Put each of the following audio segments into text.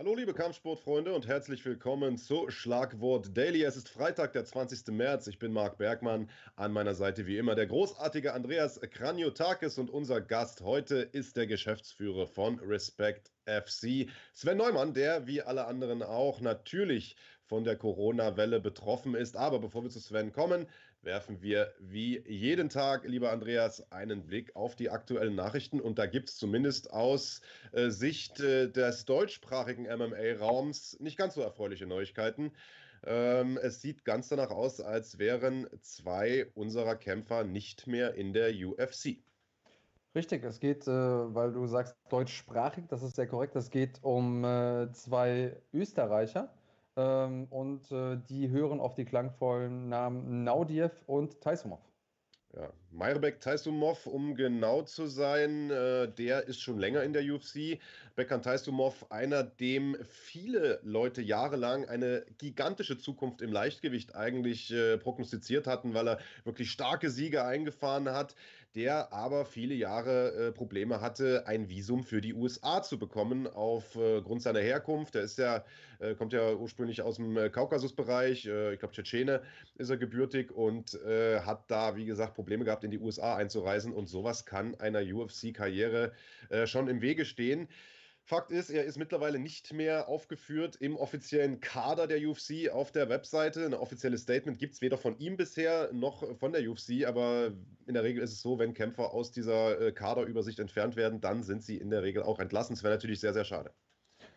Hallo liebe Kampfsportfreunde und herzlich willkommen zu Schlagwort Daily. Es ist Freitag, der 20. März. Ich bin Marc Bergmann. An meiner Seite wie immer der großartige Andreas Kranjotakis und unser Gast heute ist der Geschäftsführer von Respect FC, Sven Neumann, der wie alle anderen auch natürlich von der Corona-Welle betroffen ist. Aber bevor wir zu Sven kommen, werfen wir wie jeden Tag, lieber Andreas, einen Blick auf die aktuellen Nachrichten. Und da gibt es zumindest aus äh, Sicht äh, des deutschsprachigen MMA-Raums nicht ganz so erfreuliche Neuigkeiten. Ähm, es sieht ganz danach aus, als wären zwei unserer Kämpfer nicht mehr in der UFC. Richtig, es geht, äh, weil du sagst deutschsprachig, das ist sehr korrekt, es geht um äh, zwei Österreicher ähm, und äh, die hören auf die klangvollen Namen Naudiev und Taisumov. Ja, Meyerbeck Taisumov, um genau zu sein, äh, der ist schon länger in der UFC. Bekan Taisumov, einer, dem viele Leute jahrelang eine gigantische Zukunft im Leichtgewicht eigentlich äh, prognostiziert hatten, weil er wirklich starke Siege eingefahren hat, der aber viele Jahre äh, Probleme hatte, ein Visum für die USA zu bekommen aufgrund seiner Herkunft. Er ist ja, äh, kommt ja ursprünglich aus dem äh, Kaukasusbereich, äh, ich glaube Tschetschene ist er gebürtig und hat da, wie gesagt, Probleme gehabt, in die USA einzureisen und sowas kann einer UFC-Karriere äh, schon im Wege stehen. Fakt ist, er ist mittlerweile nicht mehr aufgeführt im offiziellen Kader der UFC auf der Webseite. Ein offizielles Statement gibt es weder von ihm bisher noch von der UFC, aber in der Regel ist es so, wenn Kämpfer aus dieser äh, Kaderübersicht entfernt werden, dann sind sie in der Regel auch entlassen. Das wäre natürlich sehr, sehr schade.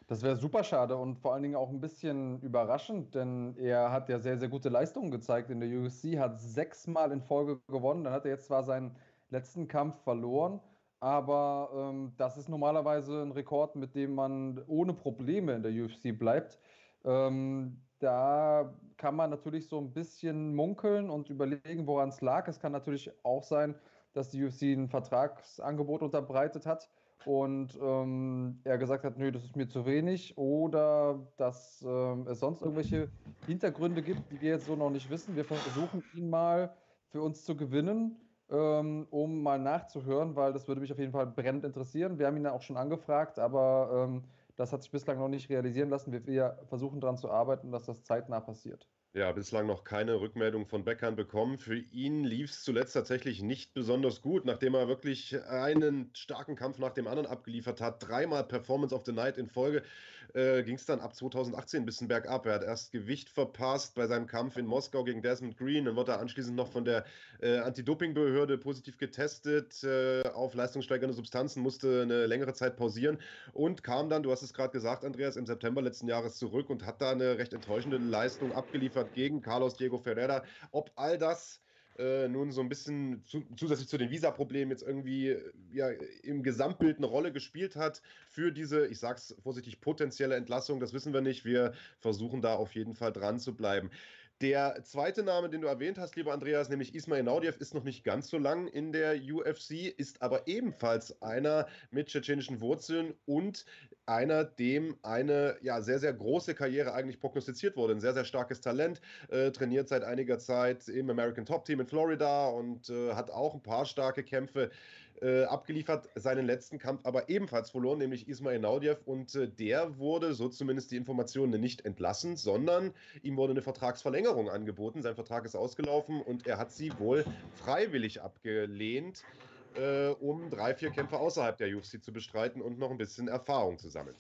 Das wäre super schade und vor allen Dingen auch ein bisschen überraschend, denn er hat ja sehr, sehr gute Leistungen gezeigt in der UFC, hat sechsmal in Folge gewonnen. Dann hat er jetzt zwar seinen letzten Kampf verloren, aber ähm, das ist normalerweise ein Rekord, mit dem man ohne Probleme in der UFC bleibt. Ähm, da kann man natürlich so ein bisschen munkeln und überlegen, woran es lag. Es kann natürlich auch sein, dass die UFC ein Vertragsangebot unterbreitet hat und ähm, er gesagt hat, nö, das ist mir zu wenig oder dass ähm, es sonst irgendwelche Hintergründe gibt, die wir jetzt so noch nicht wissen. Wir versuchen ihn mal für uns zu gewinnen, ähm, um mal nachzuhören, weil das würde mich auf jeden Fall brennend interessieren. Wir haben ihn ja auch schon angefragt, aber ähm, das hat sich bislang noch nicht realisieren lassen. Wir, wir versuchen daran zu arbeiten, dass das zeitnah passiert. Ja, bislang noch keine Rückmeldung von Beckern bekommen. Für ihn lief es zuletzt tatsächlich nicht besonders gut, nachdem er wirklich einen starken Kampf nach dem anderen abgeliefert hat. Dreimal Performance of the Night in Folge äh, ging es dann ab 2018 ein bisschen bergab. Er hat erst Gewicht verpasst bei seinem Kampf in Moskau gegen Desmond Green. Dann wurde er anschließend noch von der äh, Anti-Doping-Behörde positiv getestet äh, auf leistungssteigernde Substanzen, musste eine längere Zeit pausieren und kam dann, du hast es gerade gesagt, Andreas, im September letzten Jahres zurück und hat da eine recht enttäuschende Leistung abgeliefert gegen Carlos Diego Ferreira. Ob all das äh, nun so ein bisschen zu, zusätzlich zu den Visa-Problemen jetzt irgendwie äh, ja, im Gesamtbild eine Rolle gespielt hat für diese, ich sag's vorsichtig, potenzielle Entlassung, das wissen wir nicht. Wir versuchen da auf jeden Fall dran zu bleiben. Der zweite Name, den du erwähnt hast, lieber Andreas, nämlich Ismail Naudiev, ist noch nicht ganz so lang in der UFC, ist aber ebenfalls einer mit tschetschenischen Wurzeln und einer, dem eine ja, sehr, sehr große Karriere eigentlich prognostiziert wurde. Ein sehr, sehr starkes Talent, äh, trainiert seit einiger Zeit im American Top Team in Florida und äh, hat auch ein paar starke Kämpfe äh, abgeliefert, seinen letzten Kampf aber ebenfalls verloren, nämlich Ismail Naudiev und äh, der wurde, so zumindest die Informationen, nicht entlassen, sondern ihm wurde eine Vertragsverlängerung angeboten. Sein Vertrag ist ausgelaufen und er hat sie wohl freiwillig abgelehnt, äh, um drei, vier Kämpfe außerhalb der UFC zu bestreiten und noch ein bisschen Erfahrung zu sammeln.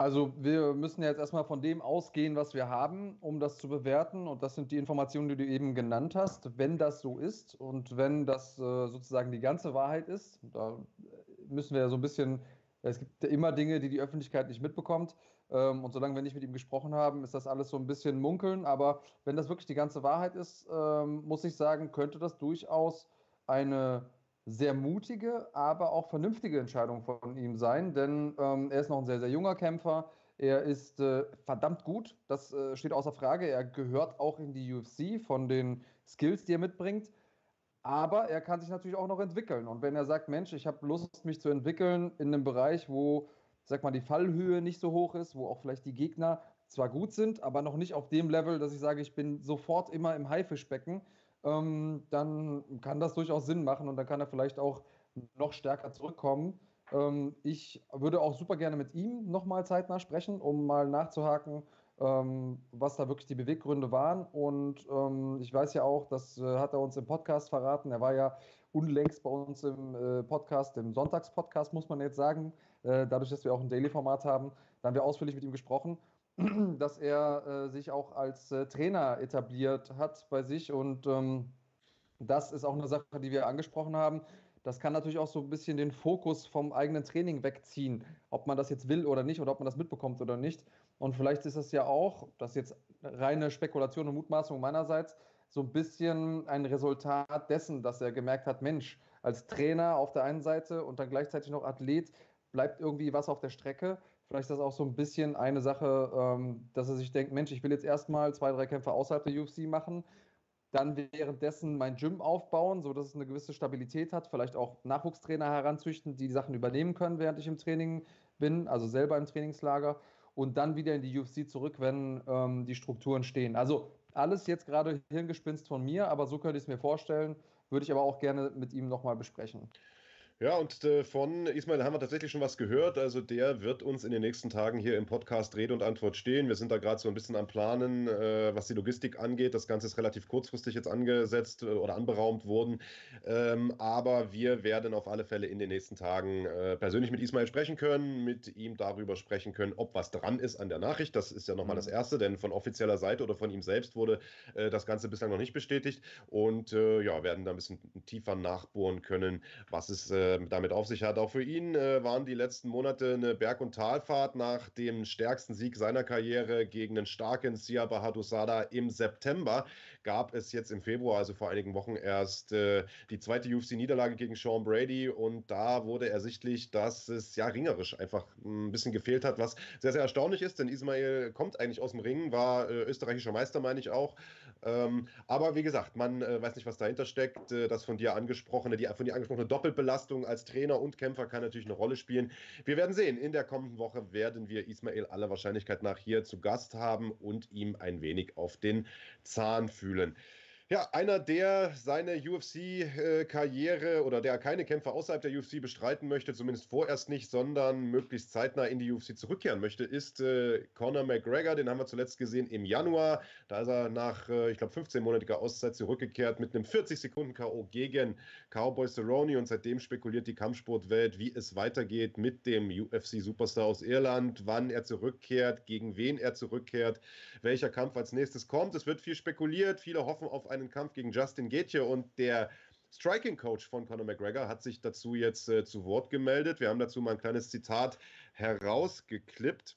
Also wir müssen jetzt erstmal von dem ausgehen, was wir haben, um das zu bewerten. Und das sind die Informationen, die du eben genannt hast. Wenn das so ist und wenn das äh, sozusagen die ganze Wahrheit ist, da müssen wir ja so ein bisschen, es gibt immer Dinge, die die Öffentlichkeit nicht mitbekommt. Ähm, und solange wir nicht mit ihm gesprochen haben, ist das alles so ein bisschen munkeln. Aber wenn das wirklich die ganze Wahrheit ist, ähm, muss ich sagen, könnte das durchaus eine sehr mutige, aber auch vernünftige Entscheidung von ihm sein, denn ähm, er ist noch ein sehr, sehr junger Kämpfer. Er ist äh, verdammt gut, das äh, steht außer Frage. Er gehört auch in die UFC von den Skills, die er mitbringt. Aber er kann sich natürlich auch noch entwickeln. Und wenn er sagt, Mensch, ich habe Lust, mich zu entwickeln in einem Bereich, wo, sag mal, die Fallhöhe nicht so hoch ist, wo auch vielleicht die Gegner zwar gut sind, aber noch nicht auf dem Level, dass ich sage, ich bin sofort immer im Haifischbecken, ähm, dann kann das durchaus Sinn machen und dann kann er vielleicht auch noch stärker zurückkommen. Ähm, ich würde auch super gerne mit ihm nochmal zeitnah sprechen, um mal nachzuhaken, ähm, was da wirklich die Beweggründe waren. Und ähm, ich weiß ja auch, das äh, hat er uns im Podcast verraten. Er war ja unlängst bei uns im äh, Podcast, im Sonntagspodcast, muss man jetzt sagen. Äh, dadurch, dass wir auch ein Daily-Format haben, da haben wir ausführlich mit ihm gesprochen, dass er äh, sich auch als äh, Trainer etabliert hat bei sich. Und ähm, das ist auch eine Sache, die wir angesprochen haben. Das kann natürlich auch so ein bisschen den Fokus vom eigenen Training wegziehen, ob man das jetzt will oder nicht oder ob man das mitbekommt oder nicht. Und vielleicht ist das ja auch, das ist jetzt reine Spekulation und Mutmaßung meinerseits, so ein bisschen ein Resultat dessen, dass er gemerkt hat, Mensch, als Trainer auf der einen Seite und dann gleichzeitig noch Athlet, bleibt irgendwie was auf der Strecke. Vielleicht ist das auch so ein bisschen eine Sache, ähm, dass er sich denkt, Mensch, ich will jetzt erstmal zwei, drei Kämpfe außerhalb der UFC machen, dann währenddessen mein Gym aufbauen, sodass es eine gewisse Stabilität hat, vielleicht auch Nachwuchstrainer heranzüchten, die die Sachen übernehmen können, während ich im Training bin, also selber im Trainingslager und dann wieder in die UFC zurück, wenn ähm, die Strukturen stehen. Also alles jetzt gerade Hirngespinst von mir, aber so könnte ich es mir vorstellen, würde ich aber auch gerne mit ihm nochmal besprechen. Ja, und äh, von Ismail haben wir tatsächlich schon was gehört. Also der wird uns in den nächsten Tagen hier im Podcast Rede und Antwort stehen. Wir sind da gerade so ein bisschen am Planen, äh, was die Logistik angeht. Das Ganze ist relativ kurzfristig jetzt angesetzt äh, oder anberaumt worden. Ähm, aber wir werden auf alle Fälle in den nächsten Tagen persönlich mit Ismail sprechen können, mit ihm darüber sprechen können, ob was dran ist an der Nachricht. Das ist ja nochmal mhm. das Erste, denn von offizieller Seite oder von ihm selbst wurde das Ganze bislang noch nicht bestätigt. Und ja, werden da ein bisschen tiefer nachbohren können, was es äh, damit auf sich hat. Auch für ihn äh, waren die letzten Monate eine Berg- und Talfahrt nach dem stärksten Sieg seiner Karriere gegen den starken Sia Bahadusada im September. Gab es jetzt im Februar, also vor einigen Wochen erst, äh, die zweite UFC-Niederlage gegen Sean Brady und da wurde ersichtlich, dass es ja ringerisch einfach ein bisschen gefehlt hat, was sehr, sehr erstaunlich ist, denn Ismail kommt eigentlich aus dem Ring, war äh, österreichischer Meister, meine ich auch. Ähm, aber wie gesagt, man äh, weiß nicht, was dahinter steckt. Äh, das von dir angesprochene, die von dir angesprochene Doppelbelastung als Trainer und Kämpfer kann natürlich eine Rolle spielen. Wir werden sehen. In der kommenden Woche werden wir Ismail aller Wahrscheinlichkeit nach hier zu Gast haben und ihm ein wenig auf den Zahn fühlen. Ja, einer, der seine UFC-Karriere oder der keine Kämpfe außerhalb der UFC bestreiten möchte, zumindest vorerst nicht, sondern möglichst zeitnah in die UFC zurückkehren möchte, ist äh, Conor McGregor. Den haben wir zuletzt gesehen im Januar. Da ist er nach, äh, ich glaube, 15-monatiger Auszeit zurückgekehrt mit einem 40-Sekunden-K.O. gegen Cowboy Cerrone. Und seitdem spekuliert die Kampfsportwelt, wie es weitergeht mit dem UFC-Superstar aus Irland, wann er zurückkehrt, gegen wen er zurückkehrt, welcher Kampf als nächstes kommt. Es wird viel spekuliert. Viele hoffen auf ein einen Kampf gegen Justin Gaethje und der Striking Coach von Conor McGregor hat sich dazu jetzt äh, zu Wort gemeldet. Wir haben dazu mal ein kleines Zitat herausgeklippt.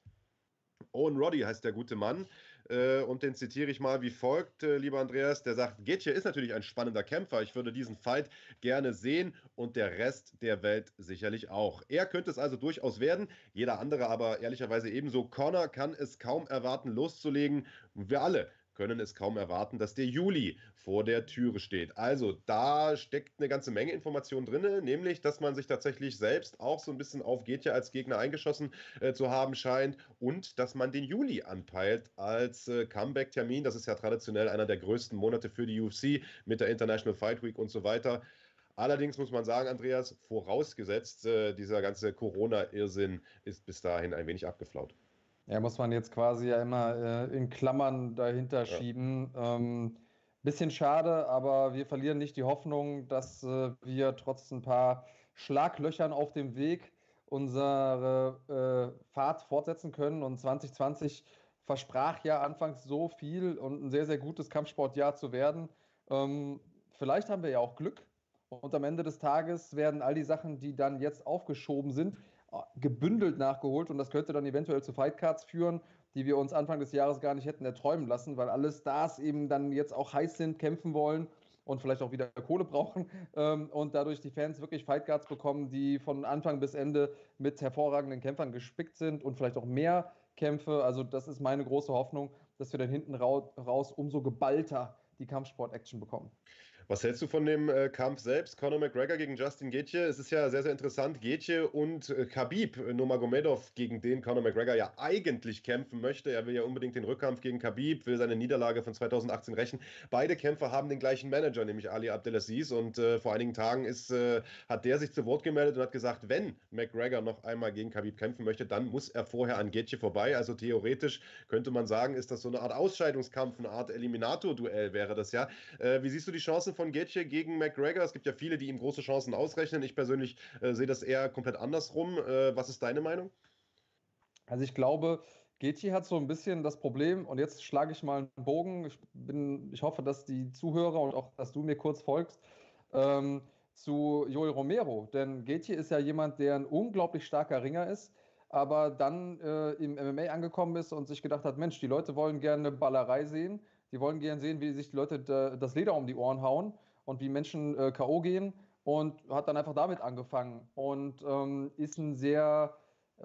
Owen Roddy heißt der gute Mann. Äh, und den zitiere ich mal wie folgt, äh, lieber Andreas. Der sagt: Gaethje ist natürlich ein spannender Kämpfer. Ich würde diesen Fight gerne sehen und der Rest der Welt sicherlich auch. Er könnte es also durchaus werden. Jeder andere aber ehrlicherweise ebenso. Conor kann es kaum erwarten, loszulegen. Wir alle können es kaum erwarten, dass der Juli vor der Türe steht. Also da steckt eine ganze Menge Informationen drin, nämlich, dass man sich tatsächlich selbst auch so ein bisschen auf Geht ja als Gegner eingeschossen äh, zu haben scheint und dass man den Juli anpeilt als äh, Comeback-Termin. Das ist ja traditionell einer der größten Monate für die UFC mit der International Fight Week und so weiter. Allerdings muss man sagen, Andreas, vorausgesetzt, äh, dieser ganze Corona-Irrsinn ist bis dahin ein wenig abgeflaut. Ja, muss man jetzt quasi ja immer äh, in Klammern dahinter ja. schieben. Ähm, bisschen schade, aber wir verlieren nicht die Hoffnung, dass äh, wir trotz ein paar Schlaglöchern auf dem Weg unsere äh, Fahrt fortsetzen können. Und 2020 versprach ja anfangs so viel und ein sehr, sehr gutes Kampfsportjahr zu werden. Ähm, vielleicht haben wir ja auch Glück. Und am Ende des Tages werden all die Sachen, die dann jetzt aufgeschoben sind, gebündelt nachgeholt und das könnte dann eventuell zu Fightcards führen, die wir uns Anfang des Jahres gar nicht hätten erträumen lassen, weil alle Stars eben dann jetzt auch heiß sind, kämpfen wollen und vielleicht auch wieder Kohle brauchen ähm, und dadurch die Fans wirklich Fightcards bekommen, die von Anfang bis Ende mit hervorragenden Kämpfern gespickt sind und vielleicht auch mehr Kämpfe. Also das ist meine große Hoffnung, dass wir dann hinten raus umso geballter die Kampfsport-Action bekommen. Was hältst du von dem äh, Kampf selbst? Conor McGregor gegen Justin Gaethje. Es ist ja sehr, sehr interessant. Gaethje und äh, Khabib Nurmagomedov, gegen den Conor McGregor ja eigentlich kämpfen möchte. Er will ja unbedingt den Rückkampf gegen Khabib, will seine Niederlage von 2018 rächen. Beide Kämpfer haben den gleichen Manager, nämlich Ali Abdelaziz. Und äh, vor einigen Tagen ist, äh, hat der sich zu Wort gemeldet und hat gesagt, wenn McGregor noch einmal gegen Khabib kämpfen möchte, dann muss er vorher an Gaethje vorbei. Also theoretisch könnte man sagen, ist das so eine Art Ausscheidungskampf, eine Art Eliminator-Duell wäre das ja. Äh, wie siehst du die Chancen von Gaethje gegen McGregor. Es gibt ja viele, die ihm große Chancen ausrechnen. Ich persönlich äh, sehe das eher komplett andersrum. Äh, was ist deine Meinung? Also ich glaube, Gaethje hat so ein bisschen das Problem, und jetzt schlage ich mal einen Bogen. Ich, bin, ich hoffe, dass die Zuhörer und auch, dass du mir kurz folgst, ähm, zu Joel Romero. Denn Gaethje ist ja jemand, der ein unglaublich starker Ringer ist, aber dann äh, im MMA angekommen ist und sich gedacht hat, Mensch, die Leute wollen gerne Ballerei sehen die wollen gerne sehen, wie sich die Leute das Leder um die Ohren hauen und wie Menschen äh, K.O. gehen und hat dann einfach damit angefangen und ähm, ist ein sehr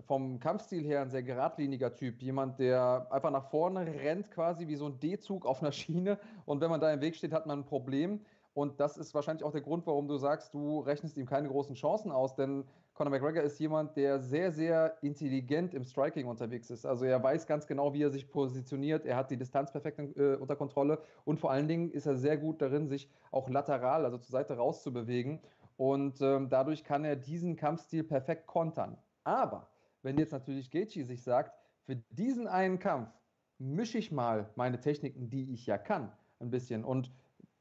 vom Kampfstil her ein sehr geradliniger Typ. Jemand, der einfach nach vorne rennt, quasi wie so ein D-Zug auf einer Schiene. Und wenn man da im Weg steht, hat man ein Problem. Und das ist wahrscheinlich auch der Grund, warum du sagst, du rechnest ihm keine großen Chancen aus, denn Conor McGregor ist jemand, der sehr, sehr intelligent im Striking unterwegs ist. Also er weiß ganz genau, wie er sich positioniert. Er hat die Distanz perfekt äh, unter Kontrolle und vor allen Dingen ist er sehr gut darin, sich auch lateral, also zur Seite rauszubewegen. Und ähm, dadurch kann er diesen Kampfstil perfekt kontern. Aber wenn jetzt natürlich Gaethje sich sagt, für diesen einen Kampf mische ich mal meine Techniken, die ich ja kann, ein bisschen und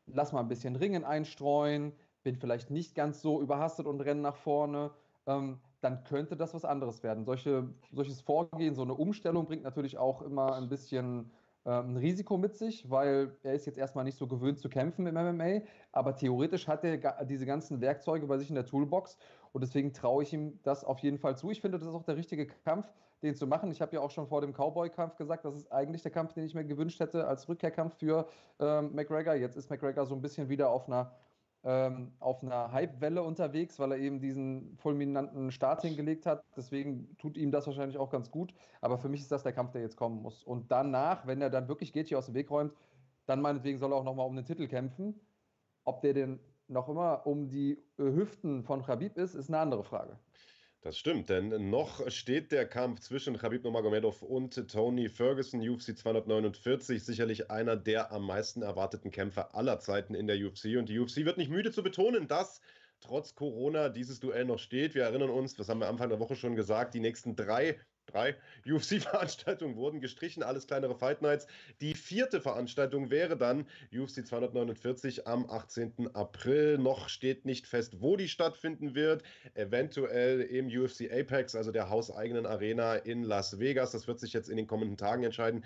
lass mal ein bisschen Ringen einstreuen, bin vielleicht nicht ganz so überhastet und renne nach vorne ähm, dann könnte das was anderes werden. Solche, solches Vorgehen, so eine Umstellung bringt natürlich auch immer ein bisschen ein Risiko mit sich, weil er ist jetzt erstmal nicht so gewöhnt zu kämpfen im MMA, aber theoretisch hat er diese ganzen Werkzeuge bei sich in der Toolbox und deswegen traue ich ihm das auf jeden Fall zu. Ich finde, das ist auch der richtige Kampf, den zu machen. Ich habe ja auch schon vor dem Cowboy-Kampf gesagt, das ist eigentlich der Kampf, den ich mir gewünscht hätte als Rückkehrkampf für ähm, McGregor. Jetzt ist McGregor so ein bisschen wieder auf einer ähm, auf einer Hype-Welle unterwegs, weil er eben diesen fulminanten Start hingelegt hat. Deswegen tut ihm das wahrscheinlich auch ganz gut. Aber für mich ist das der Kampf, der jetzt kommen muss. Und danach, wenn er dann wirklich geht hier aus dem Weg räumt, dann meinetwegen soll er auch nochmal um den Titel kämpfen. Ob der denn noch immer um die Hüften von Khabib ist, ist eine andere Frage. Das stimmt, denn noch steht der Kampf zwischen Khabib Nurmagomedov und Tony Ferguson, UFC 249, sicherlich einer der am meisten erwarteten Kämpfer aller Zeiten in der UFC. Und die UFC wird nicht müde zu betonen, dass trotz Corona dieses Duell noch steht. Wir erinnern uns, das haben wir Anfang der Woche schon gesagt, die nächsten drei drei UFC-Veranstaltungen wurden gestrichen, alles kleinere Fight Nights. Die vierte Veranstaltung wäre dann UFC 249 am 18. April. Noch steht nicht fest, wo die stattfinden wird. Eventuell im UFC Apex, also der hauseigenen Arena in Las Vegas. Das wird sich jetzt in den kommenden Tagen entscheiden.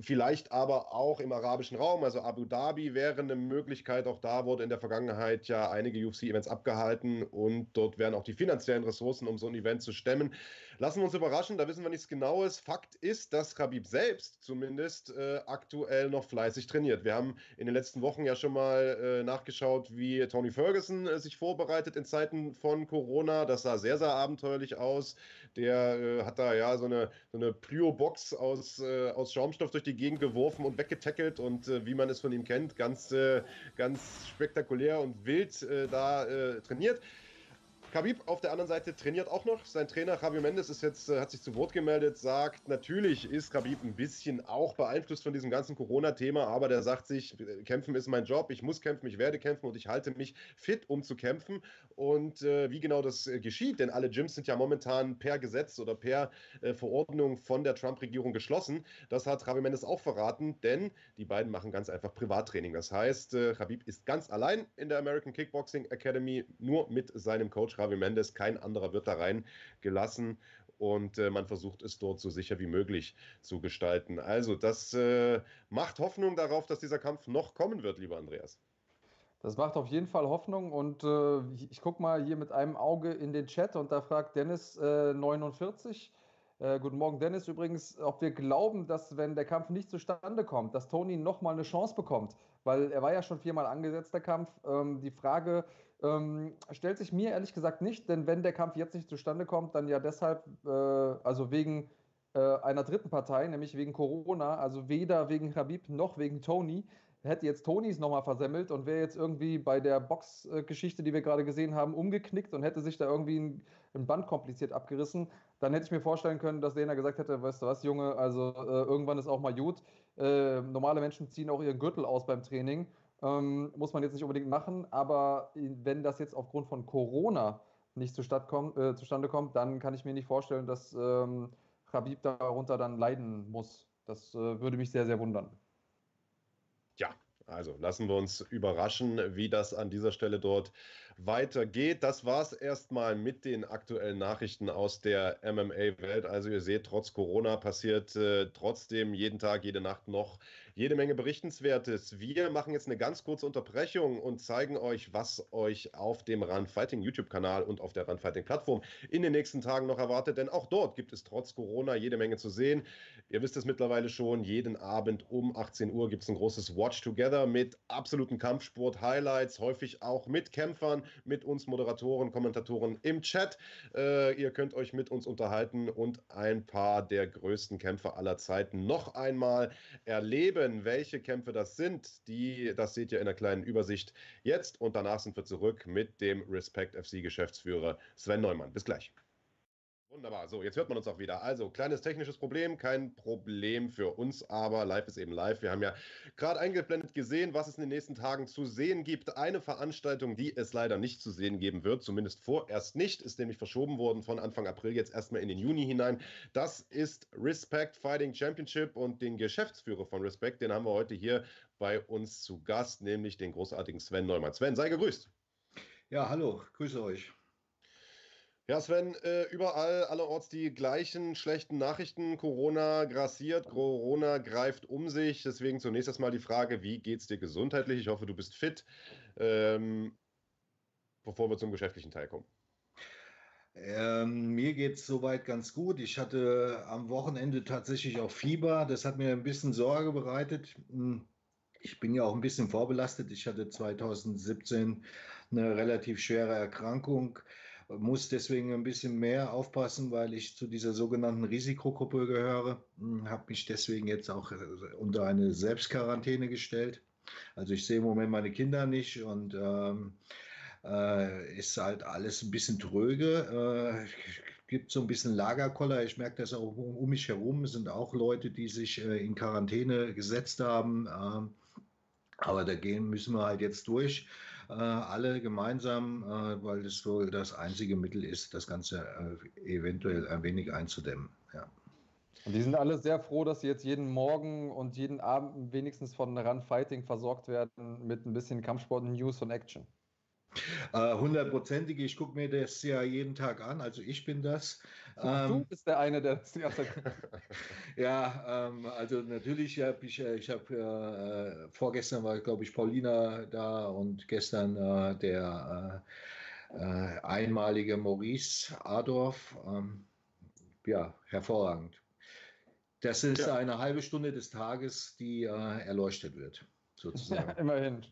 Vielleicht aber auch im arabischen Raum, also Abu Dhabi wäre eine Möglichkeit. Auch da wurde in der Vergangenheit ja einige UFC-Events abgehalten und dort wären auch die finanziellen Ressourcen, um so ein Event zu stemmen. Lassen wir uns überraschen, da wissen wir nichts Genaues. Fakt ist, dass Khabib selbst zumindest äh, aktuell noch fleißig trainiert. Wir haben in den letzten Wochen ja schon mal äh, nachgeschaut, wie Tony Ferguson äh, sich vorbereitet in Zeiten von Corona. Das sah sehr, sehr abenteuerlich aus. Der äh, hat da ja so eine, so eine Plyo-Box aus, äh, aus Schaumstoff durch die Gegend geworfen und weggetackelt und äh, wie man es von ihm kennt, ganz, ganz spektakulär und wild da trainiert. Khabib auf der anderen Seite trainiert auch noch. Sein Trainer Javier Mendes ist jetzt, äh, hat sich zu Wort gemeldet, sagt, natürlich ist Khabib ein bisschen auch beeinflusst von diesem ganzen Corona-Thema, aber der sagt sich, kämpfen ist mein Job, ich muss kämpfen, ich werde kämpfen und ich halte mich fit, um zu kämpfen. Und äh, wie genau das äh, geschieht, denn alle Gyms sind ja momentan per Gesetz oder per äh, Verordnung von der Trump-Regierung geschlossen, das hat Javier Mendes auch verraten, denn die beiden machen ganz einfach Privattraining. Das heißt, äh, Khabib ist ganz allein in der American Kickboxing Academy, nur mit seinem Coach Javi Mendes, kein anderer wird da reingelassen und äh, man versucht es dort so sicher wie möglich zu gestalten. Also das äh, macht Hoffnung darauf, dass dieser Kampf noch kommen wird, lieber Andreas. Das macht auf jeden Fall Hoffnung und äh, ich, ich gucke mal hier mit einem Auge in den Chat und da fragt Dennis 49. Äh, äh, guten Morgen, Dennis. Übrigens, ob wir glauben, dass wenn der Kampf nicht zustande kommt, dass Tony nochmal eine Chance bekommt, weil er war ja schon viermal angesetzt, der Kampf. Ähm, die Frage ähm, stellt sich mir ehrlich gesagt nicht, denn wenn der Kampf jetzt nicht zustande kommt, dann ja deshalb, äh, also wegen äh, einer dritten Partei, nämlich wegen Corona, also weder wegen Habib noch wegen Tony, hätte jetzt Tonis nochmal versemmelt und wäre jetzt irgendwie bei der Box-Geschichte, die wir gerade gesehen haben, umgeknickt und hätte sich da irgendwie ein, ein, Band kompliziert abgerissen, dann hätte ich mir vorstellen können, dass Dana gesagt hätte, weißt du was, Junge, also äh, irgendwann ist auch mal gut. Äh, normale Menschen ziehen auch ihren Gürtel aus beim Training. Ähm, muss man jetzt nicht unbedingt machen, aber wenn das jetzt aufgrund von Corona nicht kommt, äh, zustande kommt, dann kann ich mir nicht vorstellen, dass ähm, Khabib darunter dann leiden muss. Das äh, würde mich sehr, sehr wundern. Ja, also lassen wir uns überraschen, wie das an dieser Stelle dort weitergeht. Das war es erstmal mit den aktuellen Nachrichten aus der MMA-Welt. Also ihr seht, trotz Corona passiert äh, trotzdem jeden Tag, jede Nacht noch jede Menge Berichtenswertes. Wir machen jetzt eine ganz kurze Unterbrechung und zeigen euch, was euch auf dem Run Fighting YouTube-Kanal und auf der Run Fighting Plattform in den nächsten Tagen noch erwartet. Denn auch dort gibt es trotz Corona jede Menge zu sehen. Ihr wisst es mittlerweile schon, jeden Abend um 18 Uhr gibt es ein großes Watch Together mit absoluten Kampfsport-Highlights, häufig auch mit Kämpfern, mit uns Moderatoren, Kommentatoren im Chat. Äh, ihr könnt euch mit uns unterhalten und ein paar der größten Kämpfer aller Zeiten noch einmal erleben welche Kämpfe das sind, die, das seht ihr in einer kleinen Übersicht jetzt. Und danach sind wir zurück mit dem Respect FC Geschäftsführer Sven Neumann. Bis gleich. Wunderbar, so, jetzt hört man uns auch wieder. Also, kleines technisches Problem, kein Problem für uns, aber live ist eben live. Wir haben ja gerade eingeblendet gesehen, was es in den nächsten Tagen zu sehen gibt. Eine Veranstaltung, die es leider nicht zu sehen geben wird, zumindest vorerst nicht, ist nämlich verschoben worden von Anfang April jetzt erstmal in den Juni hinein. Das ist Respect Fighting Championship und den Geschäftsführer von Respect, den haben wir heute hier bei uns zu Gast, nämlich den großartigen Sven Neumann. Sven, sei gegrüßt. Ja, hallo, grüße euch. Ja, Sven, äh, überall allerorts die gleichen schlechten Nachrichten. Corona grassiert, Corona greift um sich. Deswegen zunächst erstmal die Frage, wie geht es dir gesundheitlich? Ich hoffe, du bist fit, ähm, bevor wir zum geschäftlichen Teil kommen. Ähm, mir geht es soweit ganz gut. Ich hatte am Wochenende tatsächlich auch Fieber. Das hat mir ein bisschen Sorge bereitet. Hm, ich bin ja auch ein bisschen vorbelastet. Ich hatte 2017 eine relativ schwere Erkrankung muss deswegen ein bisschen mehr aufpassen, weil ich zu dieser sogenannten Risikogruppe gehöre. Hm, Habe mich deswegen jetzt auch äh, unter eine Selbstquarantäne gestellt. Also ich sehe im Moment meine Kinder nicht und ähm, äh, ist halt alles ein bisschen tröge. Äh, gibt so ein bisschen Lagerkoller. Ich merke das auch um, um mich herum. Es sind auch Leute, die sich äh, in Quarantäne gesetzt haben. Ähm, aber da gehen müssen wir halt jetzt durch äh, alle gemeinsam, äh, weil das wohl das einzige Mittel ist, das Ganze äh, eventuell ein wenig einzudämmen. Ja. Und die sind alle sehr froh, dass sie jetzt jeden Morgen und jeden Abend wenigstens von Run Fighting versorgt werden mit ein bisschen Kampfsport, News und Action. Äh, hundertprozentig, ich gucke mir das ja jeden Tag an, also ich bin das. Ähm, du bist der eine, der das die ganze Zeit. ja, ähm, also natürlich habe ich, äh, ich habe äh, vorgestern war, glaube ich, Paulina da und gestern äh, der äh, äh, einmalige Maurice Adorf. Ähm, ja, hervorragend. Das ist ja. eine halbe Stunde des Tages, die erleuchtet wird, sozusagen. Ja, immerhin.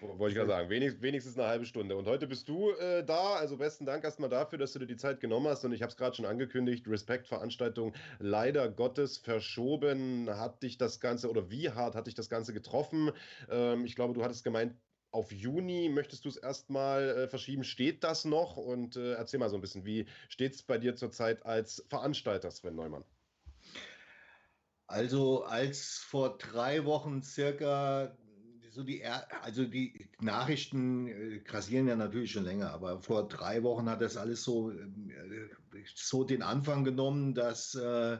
Wollte ich gerade sagen, wenigstens, wenigstens eine halbe Stunde. Und heute bist du äh, da, also besten Dank erstmal dafür, dass du dir die Zeit genommen hast. Und ich habe es gerade schon angekündigt, Respekt-Veranstaltung leider Gottes verschoben. Hat dich das Ganze oder wie hart hat dich das Ganze getroffen? Ähm, ich glaube, du hattest gemeint, auf Juni möchtest du es erstmal äh, verschieben. Steht das noch? Und äh, erzähl mal so ein bisschen, wie steht es bei dir zurzeit als Veranstalter, Sven Neumann? Also als vor drei Wochen circa so die, also die Nachrichten äh, grassieren ja natürlich schon länger, aber vor drei Wochen hat das alles so, äh, so den Anfang genommen, dass äh,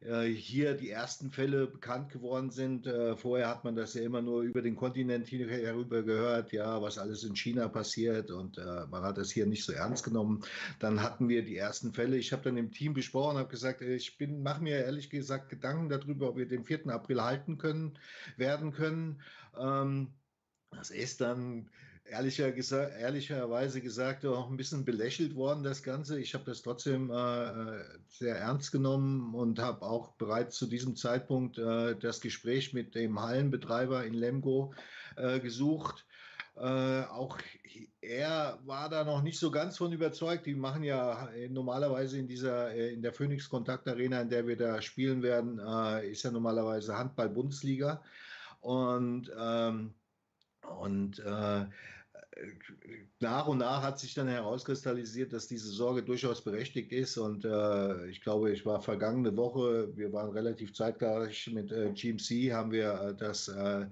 äh, hier die ersten Fälle bekannt geworden sind. Äh, vorher hat man das ja immer nur über den Kontinent herüber gehört, ja, was alles in China passiert und äh, man hat das hier nicht so ernst genommen. Dann hatten wir die ersten Fälle. Ich habe dann im Team besprochen, habe gesagt, ich bin, mache mir ehrlich gesagt Gedanken darüber, ob wir den 4. April halten können, werden können. Ähm, das ist dann ehrlicher gesa ehrlicherweise gesagt auch ein bisschen belächelt worden, das Ganze. Ich habe das trotzdem äh, sehr ernst genommen und habe auch bereits zu diesem Zeitpunkt äh, das Gespräch mit dem Hallenbetreiber in Lemgo äh, gesucht. Äh, auch er war da noch nicht so ganz von überzeugt. Die machen ja äh, normalerweise in dieser, äh, in der Phoenix Kontakt Arena, in der wir da spielen werden, ist ja normalerweise Handball-Bundesliga. Und, ähm, und äh, nach und nach hat sich dann herauskristallisiert, dass diese Sorge durchaus berechtigt ist. Und äh, ich glaube, ich war vergangene Woche, wir waren relativ zeitgleich mit äh, GMC, haben wir äh, das äh,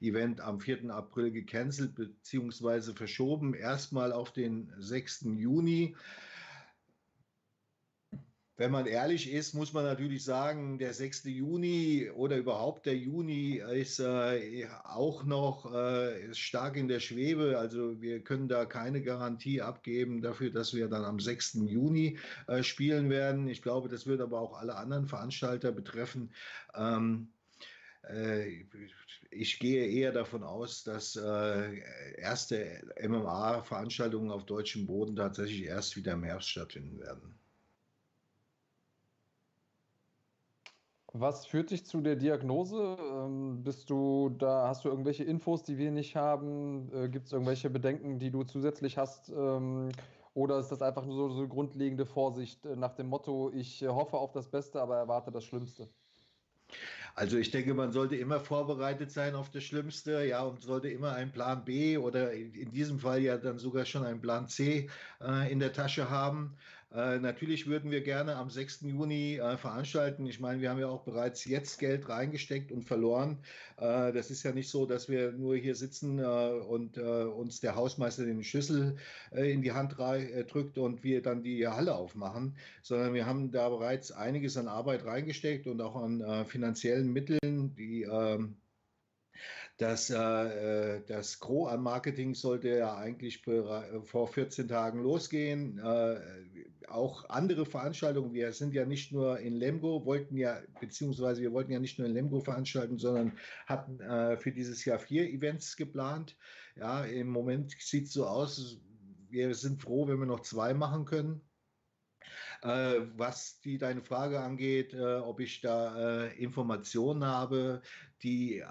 Event am 4. April gecancelt bzw. verschoben. Erstmal auf den 6. Juni. Wenn man ehrlich ist, muss man natürlich sagen, der 6. Juni oder überhaupt der Juni ist äh, auch noch äh, stark in der Schwebe. Also wir können da keine Garantie abgeben dafür, dass wir dann am 6. Juni äh, spielen werden. Ich glaube, das wird aber auch alle anderen Veranstalter betreffen. Ähm, äh, ich gehe eher davon aus, dass äh, erste MMA-Veranstaltungen auf deutschem Boden tatsächlich erst wieder im Herbst stattfinden werden. Was führt dich zu der Diagnose? Ähm, bist du da, hast du irgendwelche Infos, die wir nicht haben? Äh, Gibt es irgendwelche Bedenken, die du zusätzlich hast? Ähm, oder ist das einfach nur so, so grundlegende Vorsicht äh, nach dem Motto, ich hoffe auf das Beste, aber erwarte das Schlimmste? Also ich denke, man sollte immer vorbereitet sein auf das Schlimmste, ja, und sollte immer einen Plan B oder in diesem Fall ja dann sogar schon einen Plan C äh, in der Tasche haben. Äh, natürlich würden wir gerne am 6. Juni äh, veranstalten. Ich meine, wir haben ja auch bereits jetzt Geld reingesteckt und verloren. Äh, das ist ja nicht so, dass wir nur hier sitzen äh, und äh, uns der Hausmeister den Schlüssel in die Hand drückt und wir dann die Halle aufmachen, sondern wir haben da bereits einiges an Arbeit reingesteckt und auch an finanziellen Mitteln, die ähm, das, äh, das Gros an Marketing sollte ja eigentlich vor 14 Tagen losgehen. Äh, auch andere Veranstaltungen, wir sind ja nicht nur in Lemgo, wollten ja, beziehungsweise wir wollten ja nicht nur in Lemgo veranstalten, sondern hatten äh, für dieses Jahr vier Events geplant. Ja, im Moment sieht es so aus, wir sind froh, wenn wir noch zwei machen können. Äh, was die deine Frage angeht, äh, ob ich da äh, Informationen habe, die äh,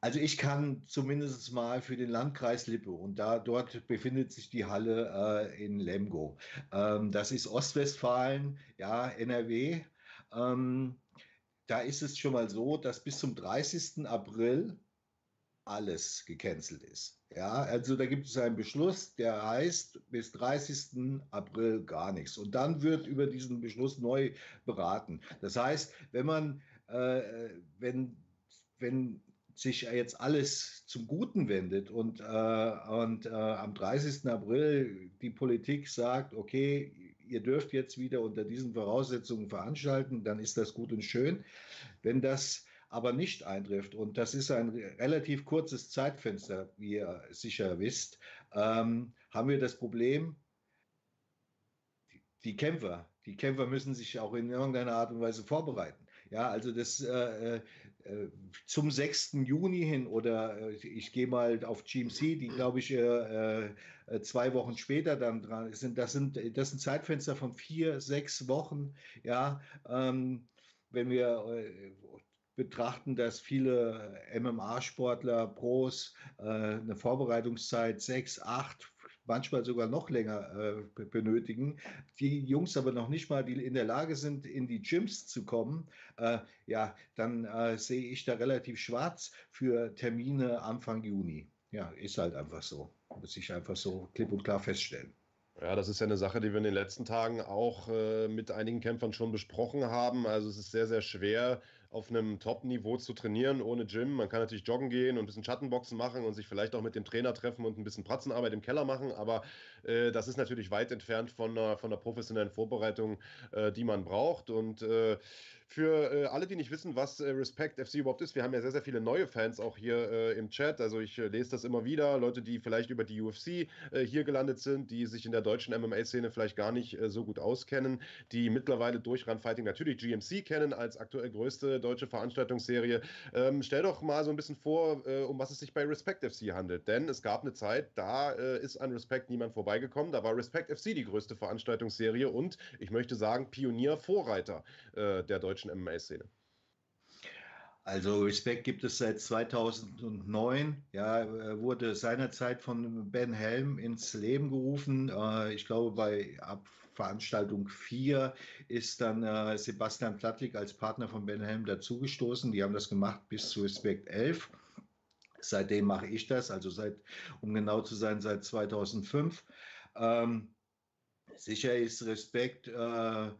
also ich kann zumindest mal für den Landkreis Lippe und da dort befindet sich die Halle äh, in Lemgo. Ähm, das ist Ostwestfalen, ja, NRW. Ähm, da ist es schon mal so, dass bis zum 30. April alles gecancelt ist. Ja, also da gibt es einen Beschluss, der heißt bis 30. April gar nichts. Und dann wird über diesen Beschluss neu beraten. Das heißt, wenn man, äh, wenn, wenn sich jetzt alles zum Guten wendet und, äh, und äh, am 30. April die Politik sagt, okay, ihr dürft jetzt wieder unter diesen Voraussetzungen veranstalten, dann ist das gut und schön. Wenn das aber nicht eintrifft, und das ist ein relativ kurzes Zeitfenster, wie ihr sicher wisst, ähm, haben wir das Problem, die Kämpfer, die Kämpfer müssen sich auch in irgendeiner Art und Weise vorbereiten. Ja, also das, äh äh, zum 6. Juni hin oder äh, ich gehe mal auf GMC, die glaube ich äh, zwei Wochen später dann dran sind. Das sind das sind Zeitfenster von vier, sechs Wochen. Ja, ähm, wenn wir betrachten, dass viele MMA-Sportler, Pros eine Vorbereitungszeit sechs, acht, manchmal sogar noch länger äh, benötigen. Die Jungs aber noch nicht mal, in der Lage sind, in die Gyms zu kommen, äh, ja, dann äh, sehe ich da relativ schwarz für Termine Anfang Juni. Ja, ist halt einfach so. Muss ich einfach so klipp und klar feststellen. Ja, das ist ja eine Sache, die wir in den letzten Tagen auch äh, mit einigen Kämpfern schon besprochen haben. Also es ist sehr, sehr schwer, auf einem Top-Niveau zu trainieren ohne Gym. Man kann natürlich joggen gehen und ein bisschen Schattenboxen machen und sich vielleicht auch mit dem Trainer treffen und ein bisschen Pratzenarbeit im Keller machen, aber äh, das ist natürlich weit entfernt von einer, von einer professionellen Vorbereitung, äh, die man braucht. Und äh, für äh, alle, die nicht wissen, was äh, Respect FC überhaupt ist, wir haben ja sehr, sehr viele neue Fans auch hier äh, im Chat. Also ich äh, lese das immer wieder. Leute, die vielleicht über die UFC äh, hier gelandet sind, die sich in der deutschen MMA-Szene vielleicht gar nicht äh, so gut auskennen, die mittlerweile durch Run Fighting natürlich GMC kennen als aktuell größte deutsche Veranstaltungsserie. Ähm, stell doch mal so ein bisschen vor, um was es sich bei Respect FC handelt. Denn es gab eine Zeit, da ist an Respect niemand vorbeigekommen. Da war Respect FC die größte Veranstaltungsserie und ich möchte sagen, Pionier, Vorreiter der deutschen deutschen MMA-Szene? Also Respekt gibt es seit 2009. Ja, wurde seinerzeit von Ben Helm ins Leben gerufen. Äh, ich glaube, bei ab Veranstaltung 4 ist dann äh, Sebastian Plattlik als Partner von Ben Helm dazugestoßen. Die haben das gemacht bis zu Respekt 11. Seitdem mache ich das, also seit, um genau zu sein, seit 2005. Ähm, sicher ist Respekt äh,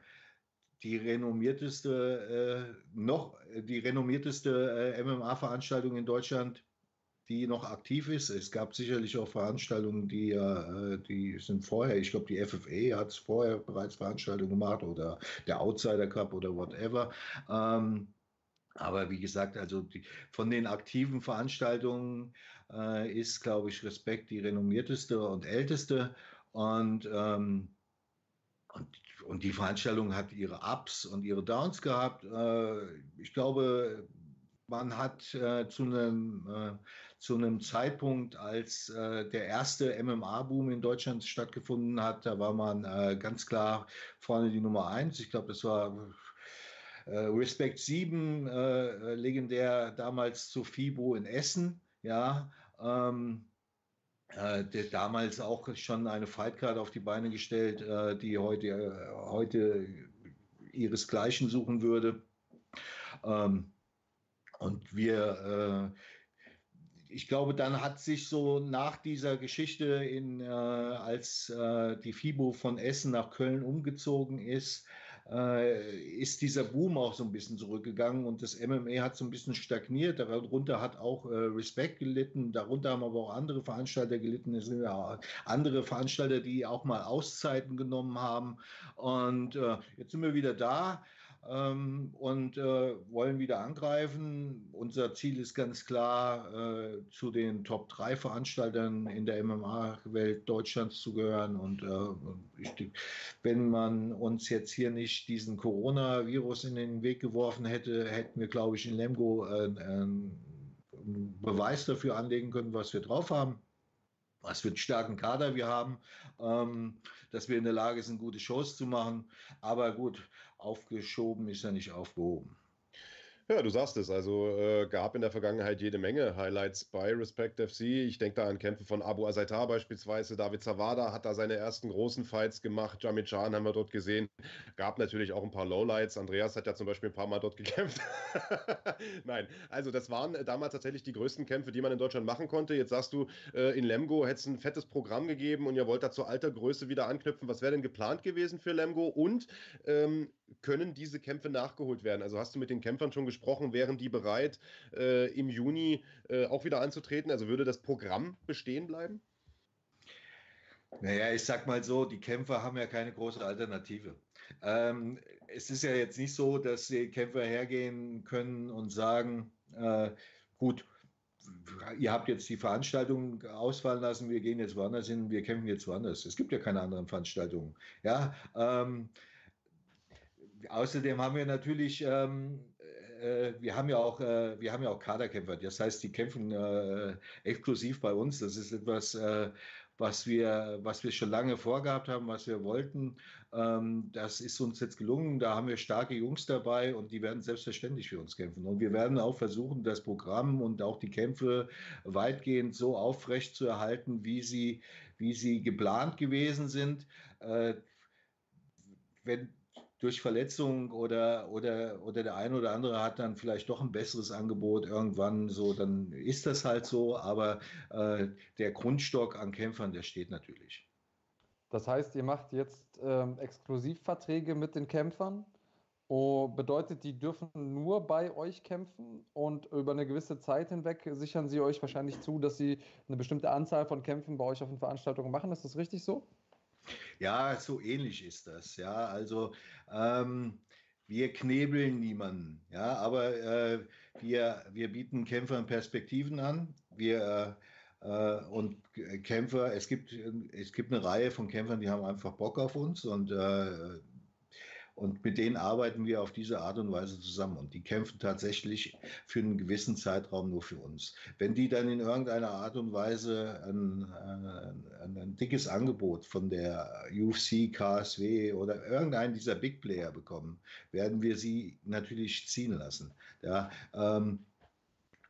die renommierteste, äh, noch die renommierteste äh, MMA-Veranstaltung in Deutschland, die noch aktiv ist. Es gab sicherlich auch Veranstaltungen, die, äh, die sind vorher, ich glaube, die FFA hat vorher bereits Veranstaltungen gemacht oder der Outsider Cup oder whatever. Ähm, aber wie gesagt, also die, von den aktiven Veranstaltungen äh, ist, glaube ich, Respekt die renommierteste und älteste. Und, ähm, und und die Veranstaltung hat ihre Ups und ihre Downs gehabt. Äh, ich glaube, man hat äh, zu einem, äh, zu einem Zeitpunkt, als der erste MMA-Boom in Deutschland stattgefunden hat, da war man ganz klar vorne die Nummer eins. Ich glaube, das war Respect 7, legendär damals zu FIBO in Essen. Ja, ähm, äh, der damals auch schon eine Fightcard auf die Beine gestellt, äh, die heute, äh, heute ihresgleichen suchen würde. Ähm, und wir, äh, ich glaube, dann hat sich so nach dieser Geschichte, in, äh, als die FIBO von Essen nach Köln umgezogen ist, ist dieser Boom auch so ein bisschen zurückgegangen und das MMA hat so ein bisschen stagniert. Darunter hat auch äh, Respect gelitten, darunter haben aber auch andere Veranstalter gelitten. Es sind ja andere Veranstalter, die auch mal Auszeiten genommen haben. Und äh, jetzt sind wir wieder da ähm, und äh, wollen wieder angreifen. Unser Ziel ist ganz klar, äh, zu den Top 3 Veranstaltern in der MMA-Welt Deutschlands zu gehören. Und äh, ich, wenn man uns jetzt hier nicht diesen Coronavirus in den Weg geworfen hätte, hätten wir, glaube ich, in Lemgo äh, einen Beweis dafür anlegen können, was wir drauf haben was für einen starken Kader wir haben, ähm, dass wir in der Lage sind, gute Shows zu machen. Aber gut, aufgeschoben ist er nicht aufgehoben. Ja, du sagst es. Also äh, gab in der Vergangenheit jede Menge Highlights bei Respect FC. Ich denke da an Kämpfe von Abu Azaitar beispielsweise. David Zawada hat da seine ersten großen Fights gemacht. Jamie Chan haben wir dort gesehen. Gab natürlich auch ein paar Lowlights. Andreas hat ja zum Beispiel ein paar Mal dort gekämpft. Nein, also das waren damals tatsächlich die größten Kämpfe, die man in Deutschland machen konnte. Jetzt sagst du, äh, in Lemgo hätte es ein fettes Programm gegeben und ihr wollt da zur alter Größe wieder anknüpfen. Was wäre denn geplant gewesen für Lemgo? Und ähm, können diese Kämpfe nachgeholt werden? Also hast du mit den Kämpfern schon gesprochen? wären die bereit, äh, im Juni äh, auch wieder anzutreten? Also würde das Programm bestehen bleiben? Naja, ich sag mal so, die Kämpfer haben ja keine große Alternative. Ähm, es ist ja jetzt nicht so, dass die Kämpfer hergehen können und sagen, äh, gut, ihr habt jetzt die Veranstaltung ausfallen lassen, wir gehen jetzt woanders hin, wir kämpfen jetzt woanders. Es gibt ja keine anderen Veranstaltungen. Ja, ähm, außerdem haben wir natürlich ähm, äh, wir haben ja auch, äh, wir haben ja auch Kaderkämpfer. Das heißt, die kämpfen äh, exklusiv bei uns. Das ist etwas, äh, was wir, was wir schon lange vorgehabt haben, was wir wollten. Ähm, das ist uns jetzt gelungen. Da haben wir starke Jungs dabei und die werden selbstverständlich für uns kämpfen. Und wir werden auch versuchen, das Programm und auch die Kämpfe weitgehend so aufrecht zu erhalten, wie sie, wie sie geplant gewesen sind. Äh, wenn durch Verletzung oder, oder, oder der eine oder andere hat dann vielleicht doch ein besseres Angebot irgendwann so, dann ist das halt so, aber äh, der Grundstock an Kämpfern, der steht natürlich. Das heißt, ihr macht jetzt ähm, Exklusivverträge mit den Kämpfern. Oh, bedeutet, die dürfen nur bei euch kämpfen und über eine gewisse Zeit hinweg sichern sie euch wahrscheinlich zu, dass sie eine bestimmte Anzahl von Kämpfen bei euch auf den Veranstaltungen machen. Ist das richtig so? Ja, so ähnlich ist das. Ja, also ähm, wir knebeln niemanden. Ja, aber äh, wir, wir bieten Kämpfern Perspektiven an. Wir äh, und Kämpfer, es gibt, es gibt eine Reihe von Kämpfern, die haben einfach Bock auf uns und äh, Und mit denen arbeiten wir auf diese Art und Weise zusammen. Und die kämpfen tatsächlich für einen gewissen Zeitraum nur für uns. Wenn die dann in irgendeiner Art und Weise ein, äh, ein, ein dickes Angebot von der UFC, KSW oder irgendeinen dieser Big Player bekommen, werden wir sie natürlich ziehen lassen. Ja, ähm,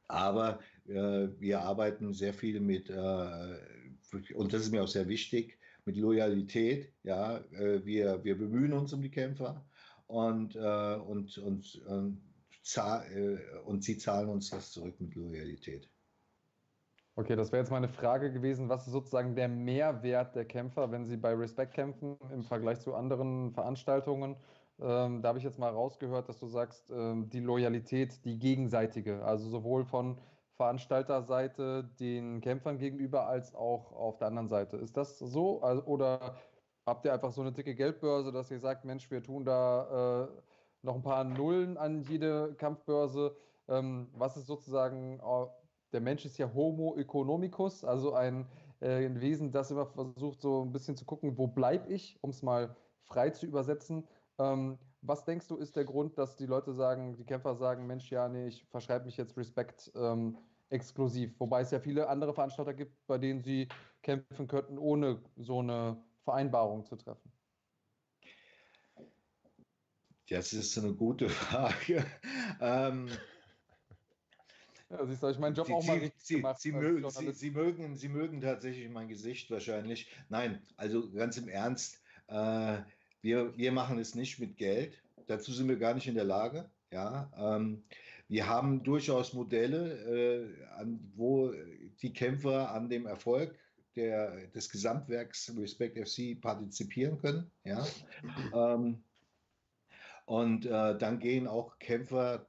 aber äh, wir arbeiten sehr viel mit, äh, und das ist mir auch sehr wichtig, mit Loyalität. Ja, äh, wir, wir bemühen uns um die Kämpfer und, äh, und, und, und, äh, und sie zahlen uns das zurück mit Loyalität. Okay, das wäre jetzt meine Frage gewesen. Was ist sozusagen der Mehrwert der Kämpfer, wenn sie bei Respect kämpfen im Vergleich zu anderen Veranstaltungen? Ähm, da habe ich jetzt mal rausgehört, dass du sagst, ähm, die Loyalität, die gegenseitige, also sowohl von Veranstalterseite den Kämpfern gegenüber als auch auf der anderen Seite. Ist das so? Also, oder habt ihr einfach so eine dicke Geldbörse, dass ihr sagt, Mensch, wir tun da äh, noch ein paar Nullen an jede Kampfbörse? Ähm, was ist sozusagen, der Mensch ist ja Homo economicus, also ein, äh, ein Wesen, das immer versucht, so ein bisschen zu gucken, wo bleibe ich, um es mal frei zu übersetzen. Ähm, was denkst du, ist der Grund, dass die Leute sagen, die Kämpfer sagen, Mensch, ja, nee, ich verschreibe mich jetzt Respekt ähm, exklusiv. Wobei es ja viele andere Veranstalter gibt, bei denen sie kämpfen könnten, ohne so eine Vereinbarung zu treffen. Das ist eine gute Frage. ähm, ja, siehst du, ich meinen Job sie, auch mal richtig sie, gemacht. Sie mögen, sie, sie, mögen, sie mögen tatsächlich mein Gesicht wahrscheinlich. Nein, also ganz im Ernst, äh, wir, wir machen es nicht mit Geld. Dazu sind wir gar nicht in der Lage. Ja, ähm, wir haben durchaus Modelle, äh, an, wo die Kämpfer an dem Erfolg der, des Gesamtwerks Respect FC partizipieren können. Ja? Ähm, und äh, dann gehen auch Kämpfer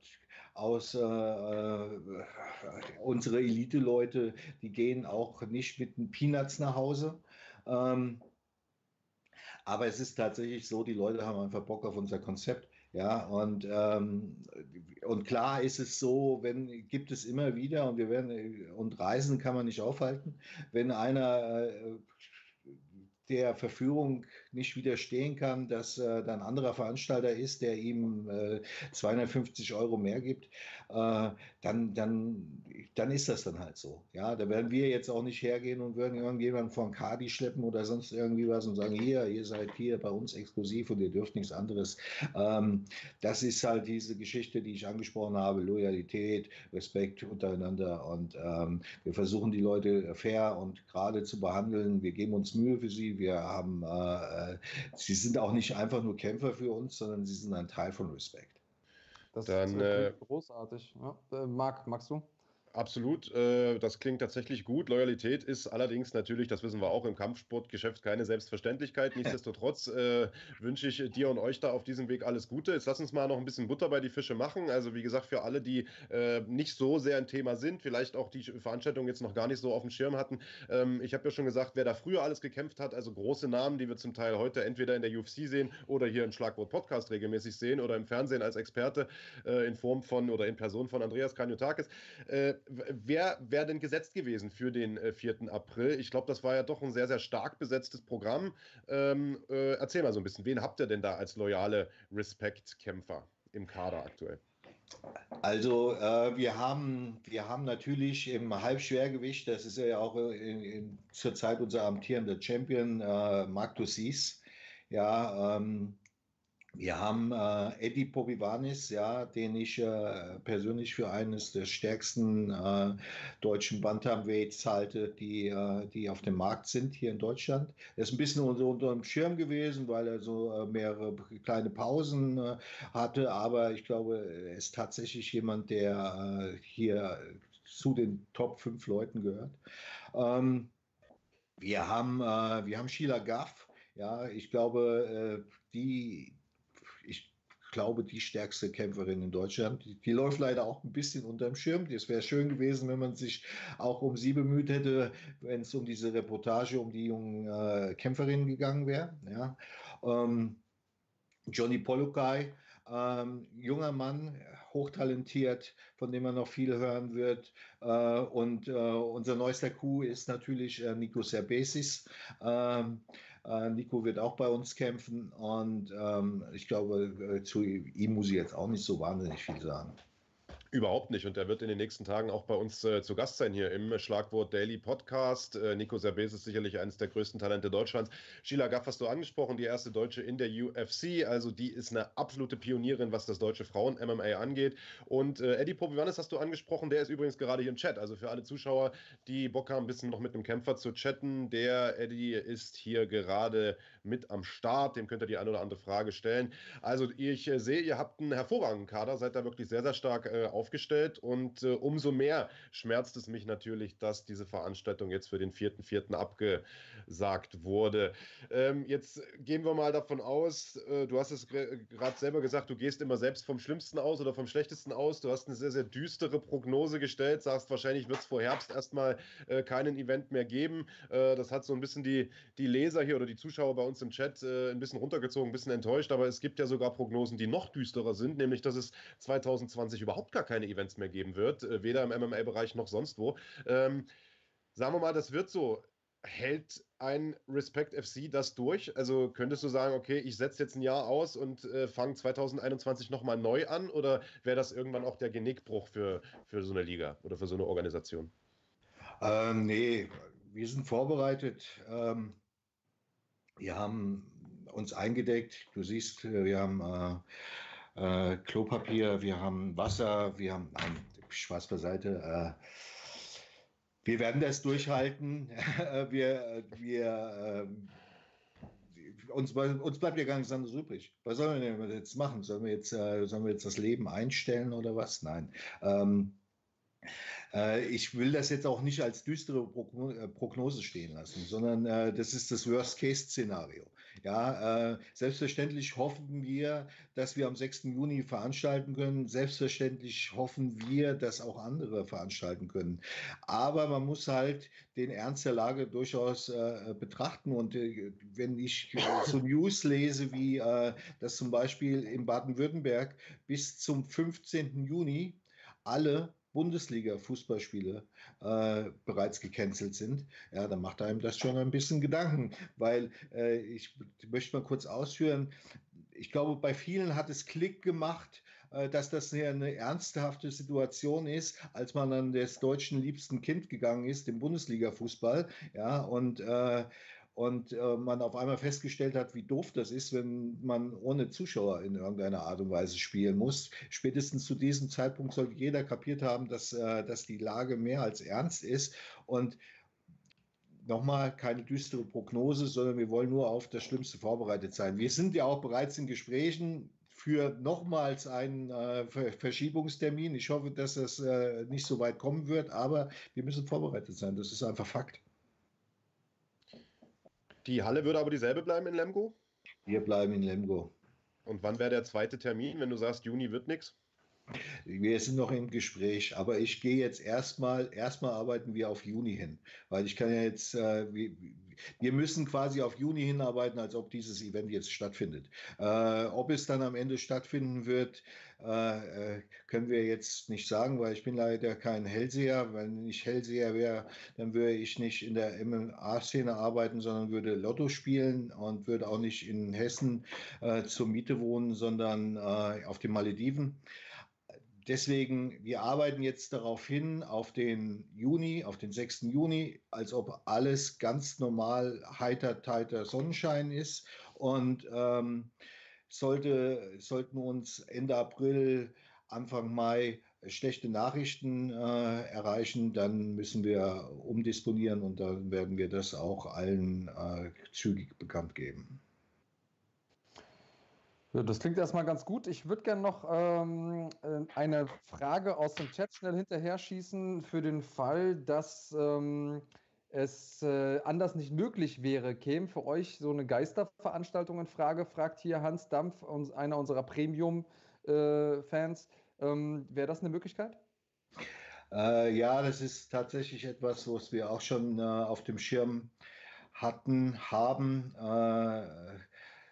aus äh, äh, unsere Elite-Leute, die gehen auch nicht mit den Peanuts nach Hause. Ähm, aber es ist tatsächlich so, die Leute haben einfach Bock auf unser Konzept. Ja, und, ähm, und klar ist es so, wenn gibt es immer wieder und wir werden und Reisen kann man nicht aufhalten, wenn einer äh, der Verführung nicht widerstehen kann, dass äh, ein anderer Veranstalter ist, der ihm äh, 250 Euro mehr gibt, äh, dann, dann, dann ist das dann halt so. Ja, da werden wir jetzt auch nicht hergehen und würden irgendjemanden von Kadi schleppen oder sonst irgendwie was und sagen, hier, ihr seid hier bei uns exklusiv und ihr dürft nichts anderes. Ähm, das ist halt diese Geschichte, die ich angesprochen habe, Loyalität, Respekt untereinander und ähm, wir versuchen die Leute fair und gerade zu behandeln. Wir geben uns Mühe für sie. Wir haben, äh, sie sind auch nicht einfach nur Kämpfer für uns, sondern sie sind ein Teil von Respekt. Das Dann, ist äh, großartig. Ja. Äh, Marc, magst du? Absolut, äh, das klingt tatsächlich gut. Loyalität ist allerdings natürlich, das wissen wir auch im Kampfsportgeschäft, keine Selbstverständlichkeit. Nichtsdestotrotz äh, wünsche ich dir und euch da auf diesem Weg alles Gute. Jetzt lass uns mal noch ein bisschen Butter bei die Fische machen. Also wie gesagt, für alle, die äh, nicht so sehr ein Thema sind, vielleicht auch die Veranstaltung jetzt noch gar nicht so auf dem Schirm hatten. Ähm, ich habe ja schon gesagt, wer da früher alles gekämpft hat, also große Namen, die wir zum Teil heute entweder in der UFC sehen oder hier im Schlagwort Podcast regelmäßig sehen oder im Fernsehen als Experte äh, in Form von oder in Person von Andreas Kanyotakis äh, wer wäre denn gesetzt gewesen für den äh, 4. April? Ich glaube, das war ja doch ein sehr, sehr stark besetztes Programm. Ähm, äh, erzähl mal so ein bisschen, wen habt ihr denn da als loyale Respect-Kämpfer im Kader aktuell? Also äh, wir, haben, wir haben natürlich im Halbschwergewicht, das ist ja auch in, in, zurzeit unser amtierender Champion, äh, Marc Dussis, ja, ähm, wir haben äh, Eddie Pobivanis, ja, den ich äh, persönlich für eines der stärksten äh, deutschen Bantamweights halte, die, äh, die auf dem Markt sind hier in Deutschland. Er ist ein bisschen unter, unter dem Schirm gewesen, weil er so äh, mehrere kleine Pausen äh, hatte, aber ich glaube, er ist tatsächlich jemand, der hier zu den Top 5 Leuten gehört. Ähm, wir haben, wir haben Sheila Gaff, ja, ich glaube, die, glaube, die stärkste Kämpferin in Deutschland. Die, die läuft leider auch ein bisschen unterm Schirm. Es wäre schön gewesen, wenn man sich auch um sie bemüht hätte, wenn es um diese Reportage um die jungen äh, Kämpferinnen gegangen wäre. Ja. Ähm, Johnny Polukai, ähm, junger Mann, hochtalentiert, von dem man noch viel hören wird. Äh, und äh, unser neuester Coup ist natürlich äh, Nico Serbesis. Ähm, Äh, Nico wird auch bei uns kämpfen und ähm, ich glaube, äh, zu ihm muss ich jetzt auch nicht so wahnsinnig viel sagen. Überhaupt nicht. Und er wird in den nächsten Tagen auch bei uns äh, zu Gast sein hier im Schlagwort Daily Podcast. Äh, Nico Serbes ist sicherlich eines der größten Talente Deutschlands. Sheila Gaff hast du angesprochen, die erste Deutsche in der UFC. Also die ist eine absolute Pionierin, was das deutsche Frauen-MMA angeht. Und äh, Eddie Popivanes hast du angesprochen, der ist übrigens gerade hier im Chat. Also für alle Zuschauer, die Bock haben, ein bisschen noch mit einem Kämpfer zu chatten, der Eddie ist hier gerade mit am Start. Dem könnt ihr die eine oder andere Frage stellen. Also ich äh, sehe, ihr habt einen hervorragenden Kader, seid da wirklich sehr, sehr stark äh, aufgestellt und äh, umso mehr schmerzt es mich natürlich, dass diese Veranstaltung jetzt für den 4.4. abgesagt wurde. Ähm, jetzt gehen wir mal davon aus, äh, du hast es gerade selber gesagt, du gehst immer selbst vom Schlimmsten aus oder vom Schlechtesten aus. Du hast eine sehr, sehr düstere Prognose gestellt, sagst, wahrscheinlich wird es vor Herbst erstmal äh, keinen Event mehr geben. Äh, das hat so ein bisschen die, die Leser hier oder die Zuschauer bei uns im Chat äh, ein bisschen runtergezogen, ein bisschen enttäuscht, aber es gibt ja sogar Prognosen, die noch düsterer sind, nämlich dass es 2020 überhaupt gar keine Events mehr geben wird, äh, weder im MMA-Bereich noch sonst wo. Ähm, sagen wir mal, das wird so. Hält ein Respect FC das durch? Also könntest du sagen, okay, ich setze jetzt ein Jahr aus und äh, fange 2021 nochmal neu an? Oder wäre das irgendwann auch der Genickbruch für, für so eine Liga oder für so eine Organisation? Ähm, nee, wir sind vorbereitet. Ähm, wir haben uns eingedeckt. Du siehst, wir haben äh, äh, Klopapier, wir haben Wasser, wir haben, nein, Spaß beiseite. Äh, wir werden das durchhalten. wir, wir, äh, uns, uns bleibt ja gar nichts anderes übrig. Was sollen wir denn jetzt machen? Sollen wir jetzt, äh, sollen wir jetzt das Leben einstellen oder was? Nein. Ähm, äh, ich will das jetzt auch nicht als düstere äh, Prognose stehen lassen, sondern äh, das ist das Worst-Case-Szenario. Ja, selbstverständlich hoffen wir, dass wir am 6. Juni veranstalten können. Selbstverständlich hoffen wir, dass auch andere veranstalten können. Aber man muss halt den Ernst der Lage durchaus betrachten. Und wenn ich so News lese, wie dass zum Beispiel in Baden-Württemberg bis zum 15. Juni alle Bundesliga-Fußballspiele äh, bereits gecancelt sind, ja, dann macht einem das schon ein bisschen Gedanken, weil äh, ich möchte mal kurz ausführen, ich glaube, bei vielen hat es Klick gemacht, äh, dass das eine ernsthafte Situation ist, als man an das deutschen liebsten Kind gegangen ist, dem Bundesliga-Fußball, ja, und äh, und äh, man auf einmal festgestellt hat, wie doof das ist, wenn man ohne Zuschauer in irgendeiner Art und Weise spielen muss. Spätestens zu diesem Zeitpunkt sollte jeder kapiert haben, dass, äh, dass die Lage mehr als ernst ist und nochmal keine düstere Prognose, sondern wir wollen nur auf das Schlimmste vorbereitet sein. Wir sind ja auch bereits in Gesprächen für nochmals einen äh, Verschiebungstermin. Ich hoffe, dass das äh, nicht so weit kommen wird, aber wir müssen vorbereitet sein. Das ist einfach Fakt. Die Halle würde aber dieselbe bleiben in Lemgo? Wir bleiben in Lemgo. Und wann wäre der zweite Termin, wenn du sagst, Juni wird nichts? Wir sind noch im Gespräch, aber ich gehe jetzt erstmal, erstmal arbeiten wir auf Juni hin, weil ich kann ja jetzt, äh, wir, wir, müssen quasi auf Juni hinarbeiten, als ob dieses Event jetzt stattfindet. Äh, ob es dann am Ende stattfinden wird, äh, äh, können wir jetzt nicht sagen, weil ich bin leider kein Hellseher. Wenn ich Hellseher wäre, dann würde ich nicht in der MMA-Szene arbeiten, sondern würde Lotto spielen und würde auch nicht in Hessen äh, zur Miete wohnen, sondern äh, auf den Malediven deswegen, wir arbeiten jetzt darauf hin, auf den Juni, auf den 6. Juni, als ob alles ganz normal heiter, heiter Sonnenschein ist. Und ähm, sollte, sollten uns Ende April, Anfang Mai schlechte Nachrichten äh, erreichen, dann müssen wir umdisponieren und dann werden wir das auch allen äh, zügig bekannt geben. Ja, das klingt erstmal ganz gut. Ich würde gerne noch ähm, äh, eine Frage aus dem Chat schnell hinterher schießen für den Fall, dass ähm, es äh, anders nicht möglich wäre. Käme für euch so eine Geisterveranstaltung in Frage? Fragt hier Hans Dampf, uns, einer unserer Premium-Fans. Äh, ähm, Wäre das eine Möglichkeit? Äh, ja, das ist tatsächlich etwas, was wir auch schon äh, auf dem Schirm hatten, haben äh,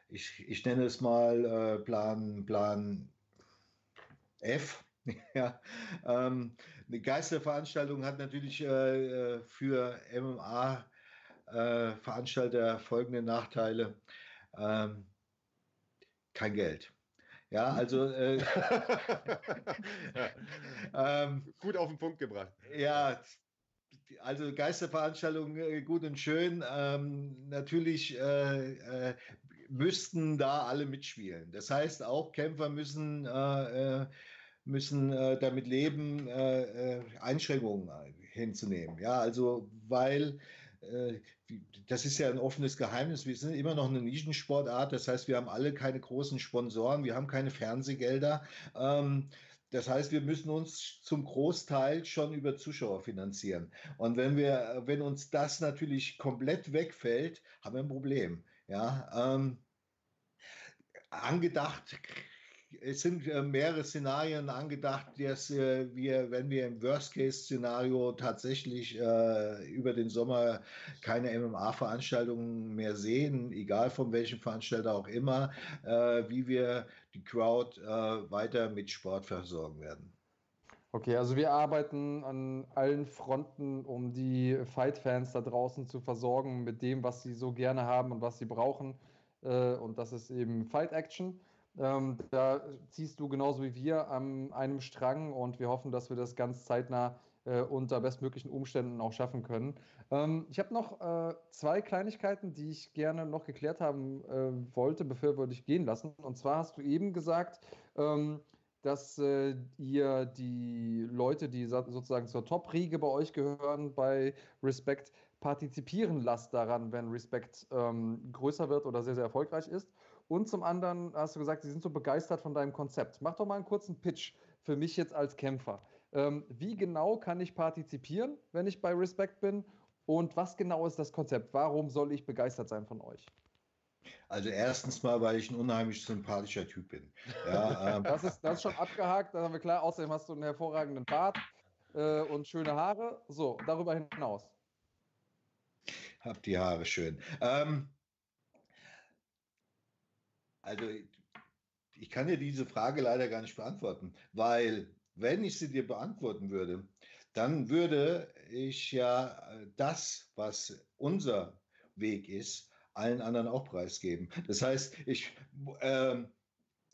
ich, ich nenne es mal äh, Plan, Plan F. ja, ähm, eine Geisterveranstaltung hat natürlich äh, äh für MMA äh, folgende Nachteile. Ähm, kein Geld. Ja, also. Äh, ähm, gut auf den Punkt gebracht. Ja, also Geisterveranstaltungen äh, gut und schön. Ähm, natürlich äh, äh, müssten da alle mitspielen. Das heißt, auch Kämpfer müssen, äh, äh müssen äh, damit leben, Einschränkungen hinzunehmen. Ja, also weil das ist ja ein offenes Geheimnis. Wir sind immer noch eine Nischensportart. Das heißt, wir haben alle keine großen Sponsoren, wir haben keine Fernsehgelder. Ähm, das heißt, wir müssen uns zum Großteil schon über Zuschauer finanzieren. Und wenn wir, wenn uns das natürlich komplett wegfällt, haben wir ein Problem. Ja, ähm, angedacht es sind äh, mehrere Szenarien angedacht, dass äh, wir, wenn wir im Worst-Case-Szenario tatsächlich äh, über den Sommer keine MMA-Veranstaltungen mehr sehen, egal von welchem Veranstalter auch immer, wie wir die Crowd weiter mit Sport versorgen werden. Okay, also wir arbeiten an allen Fronten, um die Fight-Fans da draußen zu versorgen mit dem, was sie so gerne haben und was sie brauchen. Und das ist eben Fight-Action. Ähm, da ziehst du genauso wie wir an einem Strang und wir hoffen, dass wir das ganz zeitnah äh, unter bestmöglichen Umständen auch schaffen können. Ähm, ich habe noch äh, zwei Kleinigkeiten, die ich gerne noch geklärt haben äh, wollte, bevor wir dich gehen lassen. Und zwar hast du eben gesagt, ähm, dass äh, ihr die Leute, die sozusagen zur Top-Riege bei euch gehören, bei Respect partizipieren lasst daran, wenn Respect ähm, größer wird oder sehr, sehr erfolgreich ist. Und zum anderen hast du gesagt, sie sind so begeistert von deinem Konzept. Mach doch mal einen kurzen Pitch für mich jetzt als Kämpfer. Ähm, wie genau kann ich partizipieren, wenn ich bei Respect bin? Und was genau ist das Konzept? Warum soll ich begeistert sein von euch? Also erstens mal, weil ich ein unheimlich sympathischer Typ bin. Ja, ähm. das, ist, das ist schon abgehakt, das haben wir klar. Außerdem hast du einen hervorragenden Bart äh, und schöne Haare. So, darüber hinaus. Hab die Haare schön. Ähm, also ich kann dir diese Frage leider gar nicht beantworten, weil wenn ich sie dir beantworten würde, dann würde ich ja äh, das, was unser Weg ist, allen anderen auch preisgeben. Das heißt, ich, äh,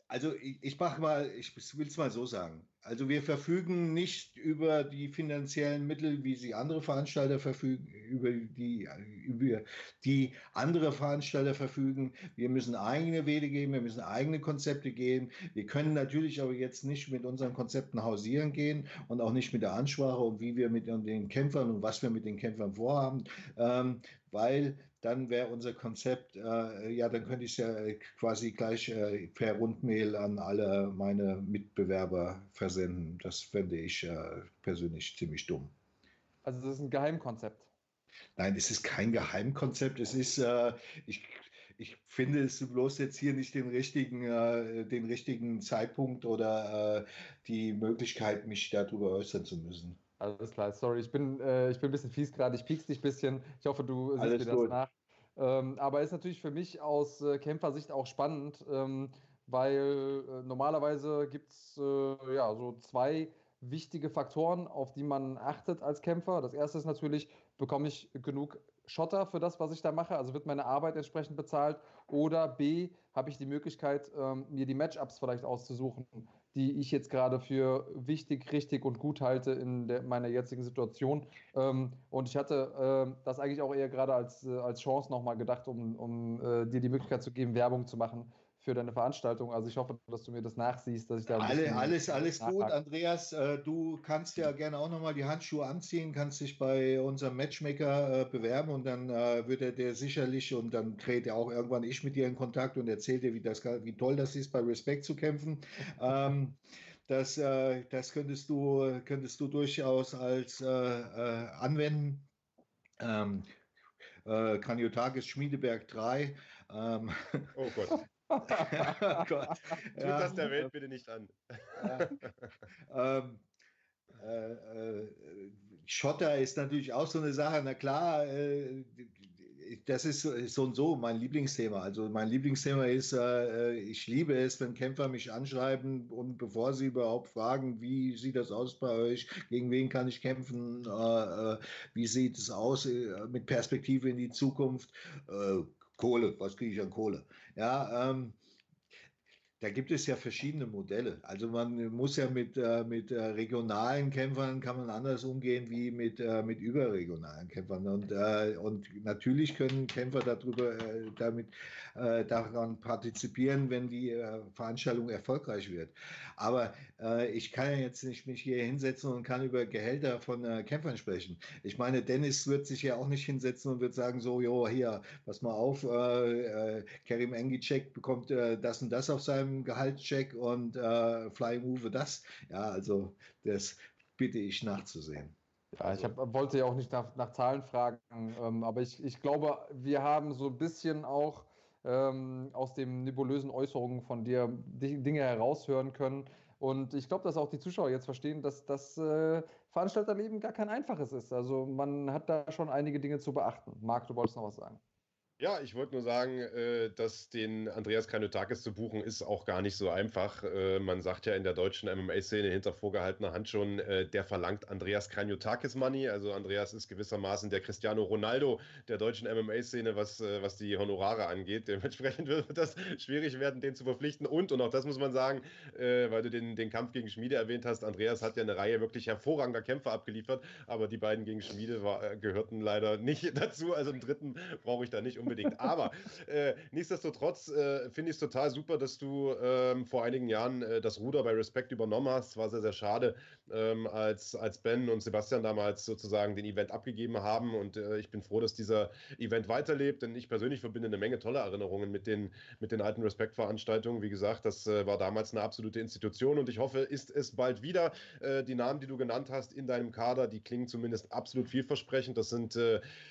also ich, ich mache mal, ich will es mal so sagen. Also wir verfügen nicht über die finanziellen Mittel, wie sie andere Veranstalter verfügen, über die, über die andere Veranstalter verfügen. Wir müssen eigene Wege gehen, wir müssen eigene Konzepte gehen. Wir können natürlich aber jetzt nicht mit unseren Konzepten hausieren gehen und auch nicht mit der Ansprache und wie wir mit den Kämpfern und was wir mit den Kämpfern vorhaben, ähm, weil dann wäre unser Konzept, äh, ja, dann könnte ich es ja quasi gleich äh, per Rundmail an alle meine Mitbewerber versenden. Das fände ich äh, persönlich ziemlich dumm. Also das ist ein Geheimkonzept. Nein, es ist kein Geheimkonzept. Es ist, äh, ich, ich finde es bloß jetzt hier nicht den richtigen, äh, den richtigen Zeitpunkt oder äh, die Möglichkeit, mich darüber äußern zu müssen. Alles klar, sorry, ich bin, äh, ich bin ein bisschen fies gerade, ich piekst dich ein bisschen. Ich hoffe, du siehst Alles mir das nach. Ähm, aber ist natürlich für mich aus äh, Kämpfersicht auch spannend, ähm, weil äh, normalerweise gibt es äh, ja, so zwei wichtige Faktoren, auf die man achtet als Kämpfer. Das erste ist natürlich, bekomme ich genug Schotter für das, was ich da mache? Also wird meine Arbeit entsprechend bezahlt? Oder B, habe ich die Möglichkeit, ähm, mir die Matchups vielleicht auszusuchen, die ich jetzt gerade für wichtig, richtig und gut halte in der, meiner jetzigen Situation. Ähm, und ich hatte äh, das eigentlich auch eher gerade als, äh, als Chance nochmal gedacht, um, um äh, dir die Möglichkeit zu geben, Werbung zu machen für deine Veranstaltung. Also ich hoffe, dass du mir das nachsiehst, dass ich da. Alle, alles, alles gut, Andreas. Äh, du kannst ja gerne auch nochmal die Handschuhe anziehen, kannst dich bei unserem Matchmaker äh, bewerben und dann äh, wird er dir sicherlich und dann dreht er auch irgendwann ich mit dir in Kontakt und erzählt dir, wie, das, wie toll das ist, bei Respekt zu kämpfen. ähm, das, äh, das könntest du, könntest du durchaus als äh, äh, anwenden. Ähm, äh, Kraniotakis Schmiedeberg 3. Ähm, oh Gott. oh Gott. Tut ja. das der Welt bitte nicht an. ähm, äh, äh, Schotter ist natürlich auch so eine Sache. Na klar, äh, das ist so und so mein Lieblingsthema. Also mein Lieblingsthema ist, äh, ich liebe es, wenn Kämpfer mich anschreiben und bevor sie überhaupt fragen, wie sieht das aus bei euch, gegen wen kann ich kämpfen, äh, äh wie sieht es aus äh, mit Perspektive in die Zukunft, äh, Kohle, was kriege ich an Kohle? Ja, ähm, da gibt es ja verschiedene Modelle. Also man muss ja mit, äh, mit äh, regionalen Kämpfern kann man anders umgehen wie mit, äh, mit überregionalen Kämpfern. Und, äh, und natürlich können Kämpfer darüber, äh, damit, daran partizipieren, wenn die Veranstaltung erfolgreich wird. Aber ich kann ja jetzt nicht mich hier hinsetzen und kann über Gehälter von Kämpfern sprechen. Ich meine, Dennis wird sich ja auch nicht hinsetzen und wird sagen, so, jo, hier, pass mal auf, Kerim Engicek bekommt das und das auf seinem Gehaltscheck und äh, Flying Move das. Ja, also das bitte ich nachzusehen. Ja, ich hab, wollte ja auch nicht nach, nach Zahlen fragen, ähm, aber ich, ich glaube, wir haben so ein bisschen auch ähm, aus den nebulösen Äußerungen von dir Dinge heraushören können. Und ich glaube, dass auch die Zuschauer jetzt verstehen, dass das äh, Veranstalterleben gar kein einfaches ist. Also man hat da schon einige Dinge zu beachten. Marc, du wolltest noch was sagen. Ja, ich wollte nur sagen, äh, dass den Andreas Kanutakis zu buchen ist auch gar nicht so einfach. Äh, man sagt ja in der deutschen MMA-Szene hinter vorgehaltener Hand schon, äh, der verlangt Andreas Kanutakis Money. Also Andreas ist gewissermaßen der Cristiano Ronaldo der deutschen MMA-Szene, was, was die Honorare angeht. Dementsprechend wird das schwierig werden, den zu verpflichten. Und, und auch das muss man sagen, weil du den, den Kampf gegen Schmiede erwähnt hast, Andreas hat ja eine Reihe wirklich hervorragender Kämpfer abgeliefert, aber die beiden gegen Schmiede war, gehörten leider nicht dazu. Also einen dritten brauche ich da nicht unbedingt. Aber äh, nichtsdestotrotz äh, finde ich es total super, dass du ähm, vor einigen Jahren äh, das Ruder bei Respect übernommen hast. War sehr, sehr schade, ähm, als, als Ben und Sebastian damals sozusagen den Event abgegeben haben. Und äh, ich bin froh, dass dieser Event weiterlebt, denn ich persönlich verbinde eine Menge toller Erinnerungen mit den, mit den alten Respect-Veranstaltungen. Wie gesagt, das äh, war damals eine absolute Institution und ich hoffe, ist es bald wieder. Äh, die Namen, die du genannt hast in deinem Kader, die klingen zumindest absolut vielversprechend. Das sind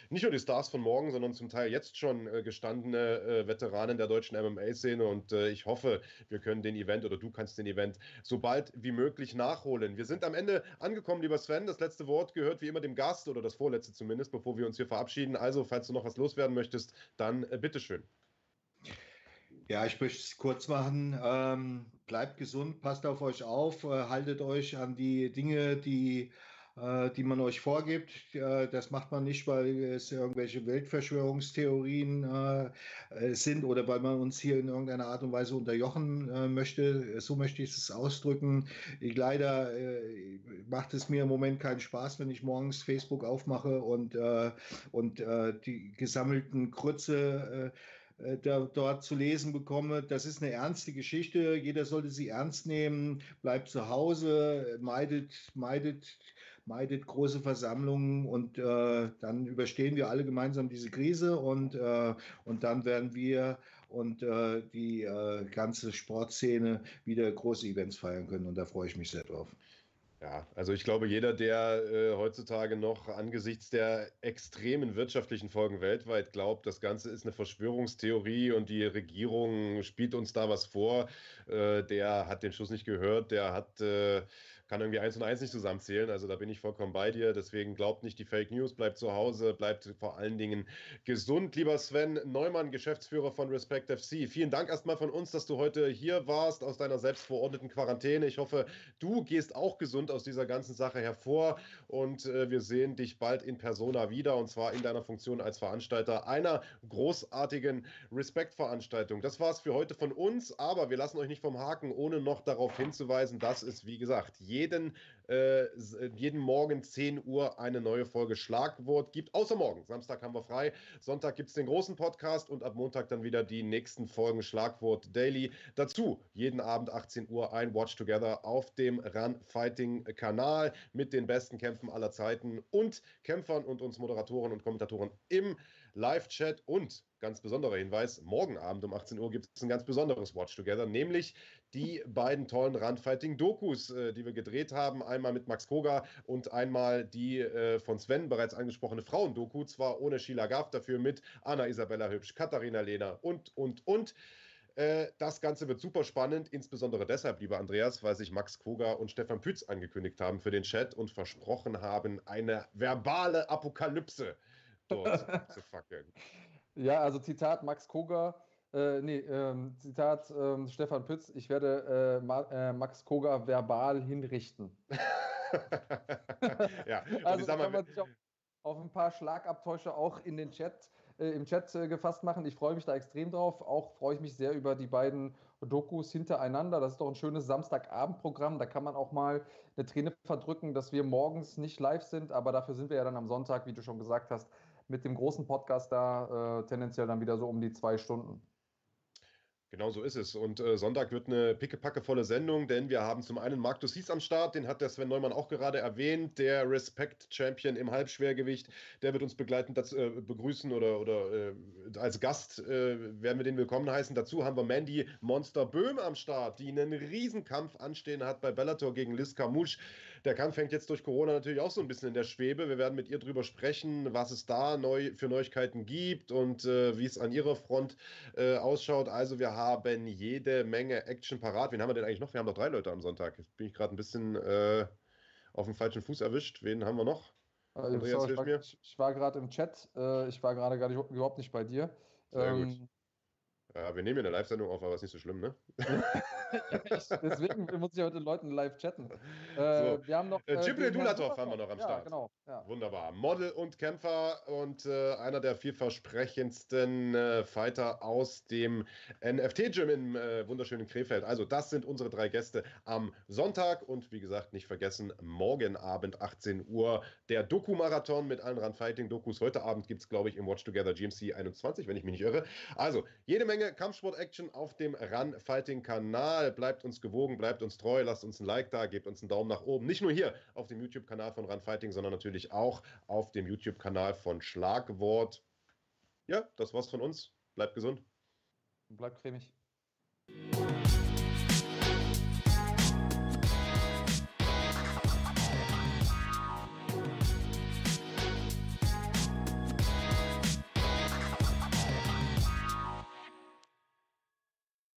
nicht nur die Stars von morgen, sondern zum Teil jetzt schon gestandene Veteranen der deutschen MMA-Szene und ich hoffe, wir können den Event oder du kannst den Event so bald wie möglich nachholen. Wir sind am Ende angekommen, lieber Sven. Das letzte Wort gehört wie immer dem Gast oder das vorletzte zumindest, bevor wir uns hier verabschieden. Also, falls du noch was loswerden möchtest, dann äh, bitteschön. Ja, ich möchte es kurz machen. Ähm, bleibt gesund, passt auf euch auf, äh, haltet euch an die Dinge, die äh, die man euch vorgibt. Äh, das macht man nicht, weil es irgendwelche Weltverschwörungstheorien äh, sind oder weil man uns hier in irgendeiner Art und Weise unterjochen möchte. So möchte ich es ausdrücken. Ich, leider macht es mir im Moment keinen Spaß, wenn ich morgens Facebook aufmache und, und die gesammelten Krütze dort zu lesen bekomme. Das ist eine ernste Geschichte. Jeder sollte sie ernst nehmen. Bleibt zu Hause, meidet, meidet meidet große Versammlungen und äh, dann überstehen wir alle gemeinsam diese Krise und, äh, und dann werden wir und äh, die äh, ganze Sportszene wieder große Events feiern können und da freue ich mich sehr drauf. Ja, also ich glaube, jeder, der äh, heutzutage noch angesichts der extremen wirtschaftlichen Folgen weltweit glaubt, das Ganze ist eine Verschwörungstheorie und die Regierung spielt uns da was vor, äh, der hat den Schuss nicht gehört, der hat äh, kann irgendwie eins und eins nicht zusammenzählen. Also da bin ich vollkommen bei dir. Deswegen glaubt nicht die Fake News, bleibt zu Hause, bleibt vor allen Dingen gesund. Lieber Sven Neumann, Geschäftsführer von Respect FC. Vielen Dank erstmal von uns, dass du heute hier warst aus deiner selbstverordneten Quarantäne. Ich hoffe, du gehst auch gesund aus dieser ganzen Sache hervor und äh, wir sehen dich bald in Persona wieder und zwar in deiner Funktion als Veranstalter einer großartigen Respect-Veranstaltung. Das war es für heute von uns, aber wir lassen euch nicht vom Haken, ohne noch darauf hinzuweisen, dass es, wie gesagt, jeden, äh, jeden Morgen 10 Uhr eine neue Folge Schlagwort gibt. Außer morgen. Samstag haben wir frei. Sonntag gibt es den großen Podcast und ab Montag dann wieder die nächsten Folgen Schlagwort Daily. Dazu jeden Abend 18 Uhr ein Watch Together auf dem Run Fighting Kanal mit den besten Kämpfen aller Zeiten und Kämpfern und uns Moderatoren und Kommentatoren im Live-Chat und ganz besonderer Hinweis, morgen Abend um 18 Uhr gibt es ein ganz besonderes Watch Together, nämlich die beiden tollen Randfighting-Dokus, äh, die wir gedreht haben. Einmal mit Max Koga und einmal die äh, von Sven bereits angesprochene Frauendoku, zwar ohne Sheila Gaff, dafür mit Anna Isabella Hübsch, Katharina Lehner und, und, und. Äh, das Ganze wird super spannend, insbesondere deshalb, lieber Andreas, weil sich Max Koga und Stefan Pütz angekündigt haben für den Chat und versprochen haben, eine verbale Apokalypse dort zu fackeln. Ja, also Zitat Max Koga, äh, nee, ähm, Zitat ähm, Stefan Pütz, ich werde äh, Ma äh, Max Koga verbal hinrichten. ja, also kann man sich auf, auf, ein paar Schlagabtäusche auch in den Chat, äh, im Chat äh, gefasst machen. Ich freue mich da extrem drauf. Auch freue ich mich sehr über die beiden Dokus hintereinander. Das ist doch ein schönes Samstagabendprogramm. Da kann man auch mal eine Träne verdrücken, dass wir morgens nicht live sind, aber dafür sind wir ja dann am Sonntag, wie du schon gesagt hast, mit dem großen Podcast da äh, tendenziell dann wieder so um die zwei Stunden. Genau so ist es. Und äh, Sonntag wird eine pickepackevolle Sendung, denn wir haben zum einen Marc Dussis am Start, den hat der Sven Neumann auch gerade erwähnt, der Respect-Champion im Halbschwergewicht. Der wird uns begleitend dazu, äh, begrüßen oder, oder äh, als Gast äh, werden wir den willkommen heißen. Dazu haben wir Mandy Monster Böhm am Start, die einen Riesenkampf anstehen hat bei Bellator gegen Liz Camouche. Der Kampf hängt jetzt durch Corona natürlich auch so ein bisschen in der Schwebe. Wir werden mit ihr drüber sprechen, was es da neu für Neuigkeiten gibt und äh, wie es an ihrer Front äh, ausschaut. Also wir haben jede Menge Action parat. Wen haben wir denn eigentlich noch? Wir haben noch drei Leute am Sonntag. Jetzt bin ich gerade ein bisschen äh, auf dem falschen Fuß erwischt. Wen haben wir noch? Äh, Andreas, sorry, ich, war, ich war gerade im Chat. Äh, ich war gerade überhaupt nicht bei dir. Sehr ähm, gut. Ja, wir nehmen ja eine Live-Sendung auf, aber ist nicht so schlimm, ne? Deswegen muss ich ja den Leuten live chatten. Äh, so. Wir haben noch. Äh, Jibril Dulatov haben wir noch am ja, Start. Genau, ja. Wunderbar. Model und Kämpfer und äh, einer der vielversprechendsten äh, Fighter aus dem NFT-Gym im äh, wunderschönen Krefeld. Also, das sind unsere drei Gäste am Sonntag und wie gesagt, nicht vergessen, morgen Abend 18 Uhr der Doku-Marathon mit allen Run-Fighting-Dokus. Heute Abend gibt es, glaube ich, im Watch Together GMC 21, wenn ich mich nicht irre. Also, jede Menge Kampfsport-Action auf dem Run Fighting Kanal. Bleibt uns gewogen, bleibt uns treu, lasst uns ein Like da, gebt uns einen Daumen nach oben. Nicht nur hier auf dem YouTube-Kanal von Run Fighting, sondern natürlich auch auf dem YouTube-Kanal von Schlagwort. Ja, das war's von uns. Bleibt gesund. Bleibt cremig.